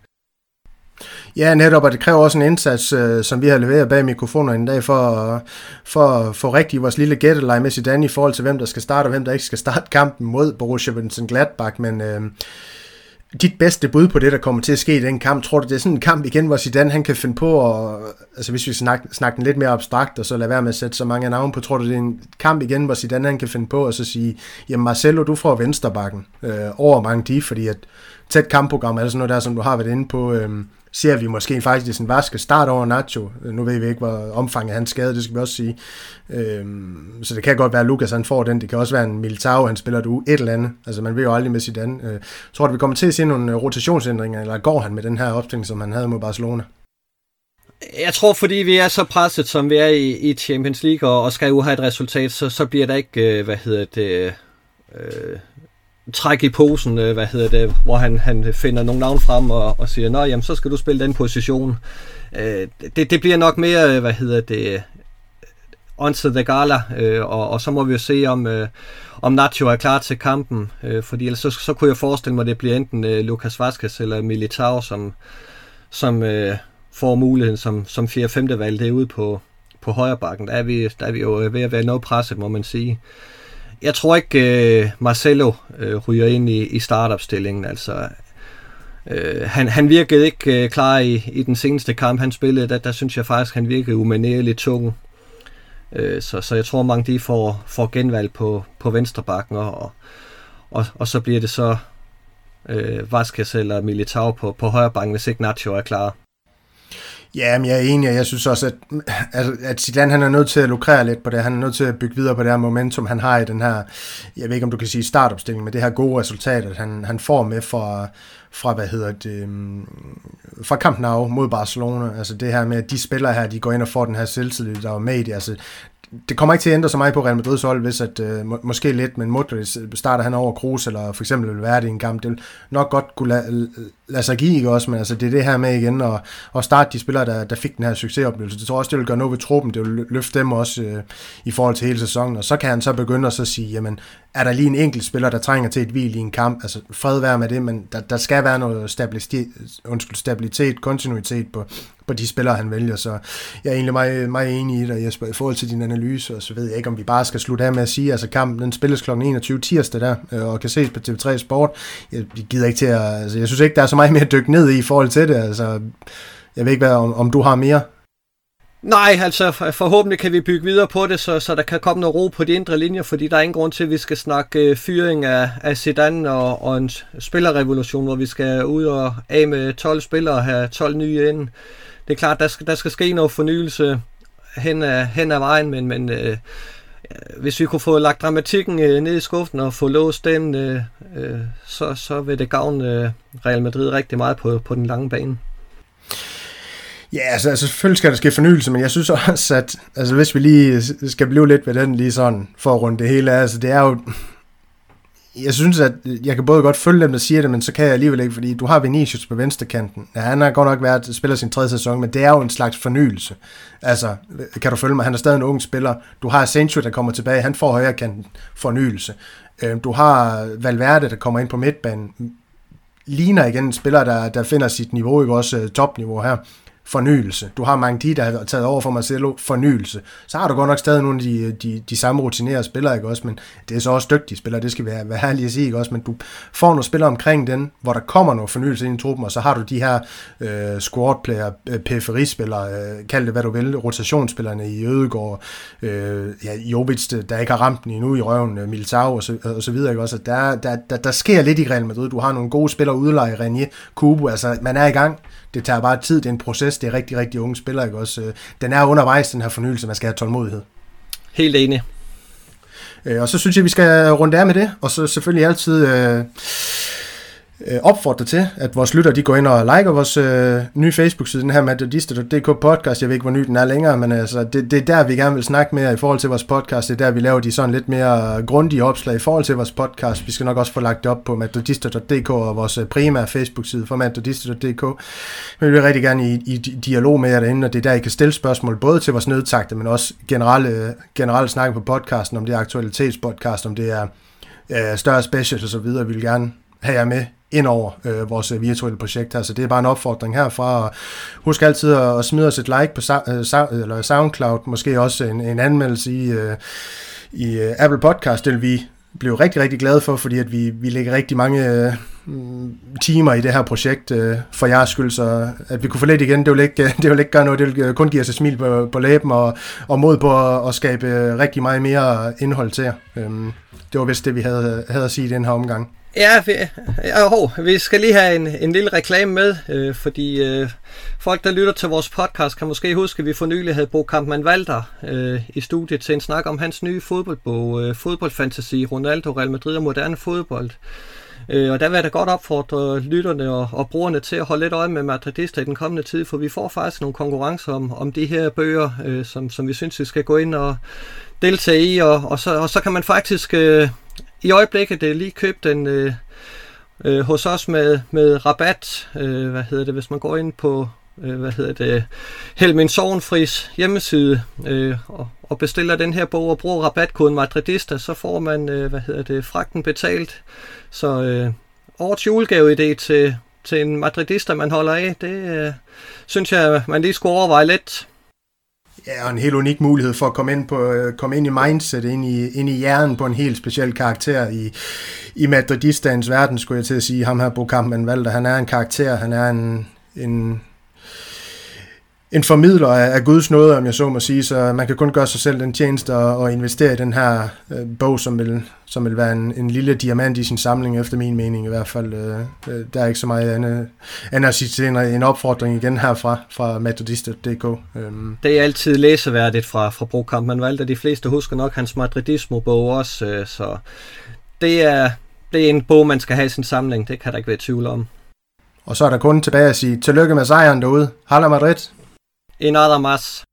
Ja, netop, og det kræver også en indsats, øh, som vi har leveret bag mikrofoner i dag, for, for at få rigtig vores lille gætteleje med Zidane i forhold til, hvem der skal starte, og hvem der ikke skal starte kampen mod Borussia Mönchengladbach, men øh, dit bedste bud på det, der kommer til at ske i den kamp, tror du, det er sådan en kamp igen, hvor Zidane han kan finde på, at, altså hvis vi snakker, snakker den lidt mere abstrakt, og så lade være med at sætte så mange navne på, tror du, det er en kamp igen, hvor Zidane han kan finde på, og så sige, jamen Marcelo, du får venstrebakken øh, over mange de, fordi at tæt kampprogram er sådan noget der, som du har været inde på, øh, ser vi måske faktisk en skal starte over Nacho. Nu ved vi ikke, hvor omfanget af hans skade, det skal vi også sige. Øhm, så det kan godt være, at Lukas han får den. Det kan også være en Militao, han spiller du et eller andet. Altså man ved jo aldrig med sit andet. Øh, tror du, vi kommer til at se nogle øh, rotationsændringer, eller går han med den her opstilling, som han havde mod Barcelona? Jeg tror, fordi vi er så presset, som vi er i, i Champions League, og, og skal jo have et resultat, så, så bliver der ikke, øh, hvad hedder det, øh, træk i posen, øh, hvad hedder det, hvor han, han finder nogle navn frem og, og siger, nå, jamen, så skal du spille den position. Øh, det, det bliver nok mere, øh, hvad hedder det, onto the gala, øh, og, og så må vi jo se, om, øh, om Nacho er klar til kampen, øh, fordi ellers så, så kunne jeg forestille mig, at det bliver enten øh, Lucas Vazquez eller Militao, som, som øh, får muligheden som, som 4-5. valg derude på, på højre bakken. Der er, vi, der er vi jo øh, ved at være noget presset, må man sige. Jeg tror ikke, øh, Marcelo øh, ryger ind i, i startopstillingen. Altså, øh, han, han virkede ikke øh, klar i, i den seneste kamp, han spillede. Der, der synes jeg faktisk, han virkede umanerligt tung. Øh, så, så jeg tror, mange de får, får genvalg på, på venstre bakken, og, og, og så bliver det så øh, Vasquez eller Militao på, på højre bank, hvis ikke Nacho er klar. Ja, men jeg er enig, og jeg synes også, at, at, at Zidane han er nødt til at lukrere lidt på det. Han er nødt til at bygge videre på det her momentum, han har i den her, jeg ved ikke om du kan sige startopstilling, men det her gode resultat, at han, han får med fra, fra, hvad hedder det, øhm, fra kampen af mod Barcelona. Altså det her med, at de spillere her, de går ind og får den her selvtillid, der var med i det. Altså det kommer ikke til at ændre så meget på Real Madrids hold, hvis at, øh, må, måske lidt, men Modric øh, starter han over Kroos, eller for eksempel vil være det i en kamp, det vil nok godt kunne lade, lade sig give, ikke også, men altså, det er det her med igen, og, og starte de spillere, der, der fik den her succesoplevelse. Det tror også, det vil gøre noget ved truppen, det vil løfte dem også øh, i forhold til hele sæsonen, og så kan han så begynde at så sige, jamen, er der lige en enkelt spiller, der trænger til et hvil i en kamp, altså fred være med det, men der, der skal være noget stabilitet, undskyld, stabilitet, kontinuitet på, på de spillere, han vælger. Så jeg er egentlig meget, meget enig i dig, Jesper, i forhold til din analyse, og så ved jeg ikke, om vi bare skal slutte af med at sige, altså kampen, den spilles kl. 21 tirsdag der, øh, og kan ses på TV3 Sport. Jeg, jeg gider ikke til at, altså jeg synes ikke, der er så meget mere at dykke ned i i forhold til det, altså jeg ved ikke, hvad, om, om du har mere? Nej, altså forhåbentlig kan vi bygge videre på det, så, så der kan komme noget ro på de indre linjer, fordi der er ingen grund til, at vi skal snakke øh, fyring af, af Zidane og, og en spillerrevolution, hvor vi skal ud og af med 12 spillere og have 12 nye ind. Det er klart, der skal, der skal ske noget fornyelse hen ad, hen ad vejen, men, men øh, hvis vi kunne få lagt dramatikken øh, ned i skuffen og få låst den, øh, øh, så, så vil det gavne øh, Real Madrid rigtig meget på, på den lange bane. Ja, altså, altså selvfølgelig skal der ske fornyelse, men jeg synes også, at altså, hvis vi lige skal blive lidt ved den lige sådan, for at runde det hele af, altså det er jo, jeg synes, at jeg kan både godt følge dem, der siger det, men så kan jeg alligevel ikke, fordi du har Vinicius på venstrekanten. Ja, han har godt nok været spiller sin tredje sæson, men det er jo en slags fornyelse. Altså, kan du følge mig? Han er stadig en ung spiller. Du har Asensio, der kommer tilbage. Han får højre kanten fornyelse. Øhm, du har Valverde, der kommer ind på midtbanen. Ligner igen en spiller, der, der finder sit niveau, ikke også øh, topniveau her fornyelse. Du har Mangdi, der har taget over for Marcelo, fornyelse. Så har du godt nok stadig nogle af de, de, de samme rutinerede spillere, ikke også? Men det er så også dygtige spillere, det skal være, være ærlig at sige, ikke også? Men du får nogle spillere omkring den, hvor der kommer noget fornyelse ind i truppen, og så har du de her øh, squad-player, øh, periferispillere, øh, kald det hvad du vil, rotationsspillerne i Ødegård, øh, ja, Jovic, der ikke har ramt den endnu i røven, øh, Militao og så, og så videre, ikke også? Der, der, der, der sker lidt i Real Madrid. Du har nogle gode spillere udleje, Renier, Kubo, altså man er i gang det tager bare tid, det er en proces, det er rigtig, rigtig unge spillere, ikke også? Den er undervejs, den her fornyelse, man skal have tålmodighed. Helt enig. Øh, og så synes jeg, vi skal runde af med det, og så selvfølgelig altid... Øh, øh, opfordre til, at vores lytter de går ind og liker vores øh, nye Facebook-side, den her Metodister.dk podcast. Jeg ved ikke, hvor ny den er længere, men altså, det, det er der, vi gerne vil snakke mere i forhold til vores podcast. Det er der, vi laver de sådan lidt mere grundige opslag i forhold til vores podcast. Vi skal nok også få lagt det op på Metodister.dk og vores øh, primære Facebook-side for Metodister.dk. Men vi vil rigtig gerne i, i dialog med jer derinde, og det er der, I kan stille spørgsmål, både til vores nedtagte, men også generelle, generelle snakke på podcasten, om det er aktualitetspodcast, om det er øh, større specials og så videre. Vi vil gerne have jer med ind over øh, vores øh, virtuelle projekt her. Så det er bare en opfordring herfra. Husk altid at, smide os et like på øh, eller SoundCloud, måske også en, en anmeldelse i, øh, i øh, Apple Podcast. Det vil vi blive rigtig, rigtig glade for, fordi at vi, vi lægger rigtig mange øh, timer i det her projekt øh, for jeres skyld, så at vi kunne få lidt igen, det vil ikke, (laughs) det vil ikke gøre noget, det vil øh, kun give os et smil på, på læben og, og mod på at, at skabe øh, rigtig meget mere indhold til jer. Øh det var vist det, vi havde, havde at sige i den her omgang. Ja, vi, oh, vi skal lige have en, en lille reklame med, øh, fordi øh, folk, der lytter til vores podcast, kan måske huske, at vi for nylig havde Bo Kampmann Valter øh, i studiet til en snak om hans nye fodboldbog, øh, Fodboldfantasy, Ronaldo, Real Madrid og moderne fodbold. Øh, og der vil jeg da godt opfordre lytterne og, og brugerne til at holde lidt øje med Madridister i den kommende tid, for vi får faktisk nogle konkurrencer om, om de her bøger, øh, som, som vi synes, vi skal gå ind og deltage i, og, og, så, og så kan man faktisk øh, i øjeblikket øh, lige købe den øh, øh, hos os med, med rabat, øh, hvad hedder det, hvis man går ind på øh, hvad hedder det, Helmin Sovenfris hjemmeside øh, og, og bestiller den her bog og bruger rabatkoden Madridista, så får man, øh, hvad hedder det, fragten betalt. Så øh, årets julegave-idé til, til en Madridista, man holder af, det øh, synes jeg, man lige skulle overveje lidt. Ja, og en helt unik mulighed for at komme ind, på, øh, komme ind i mindset, ind i, ind i hjernen på en helt speciel karakter i, i Madridistans verden, skulle jeg til at sige. Ham her, Bo Kampmann Valder, han er en karakter, han er en, en, en formidler af, af Guds nåde, om jeg så må sige, så man kan kun gøre sig selv den tjeneste og, og investere i den her øh, bog, som vil, som vil være en, en lille diamant i sin samling, efter min mening i hvert fald. Øh, øh der er ikke så meget andet, andet at sige til en, en opfordring igen herfra, fra metodist.dk. Øh. Det er altid læseværdigt fra, fra Brokamp. Man valgte, de fleste husker nok hans Madridismo-bog også, øh, så det er, det er en bog, man skal have i sin samling, det kan der ikke være tvivl om. Og så er der kun tilbage at sige tillykke med sejren derude. Hala Madrid! Y nada más.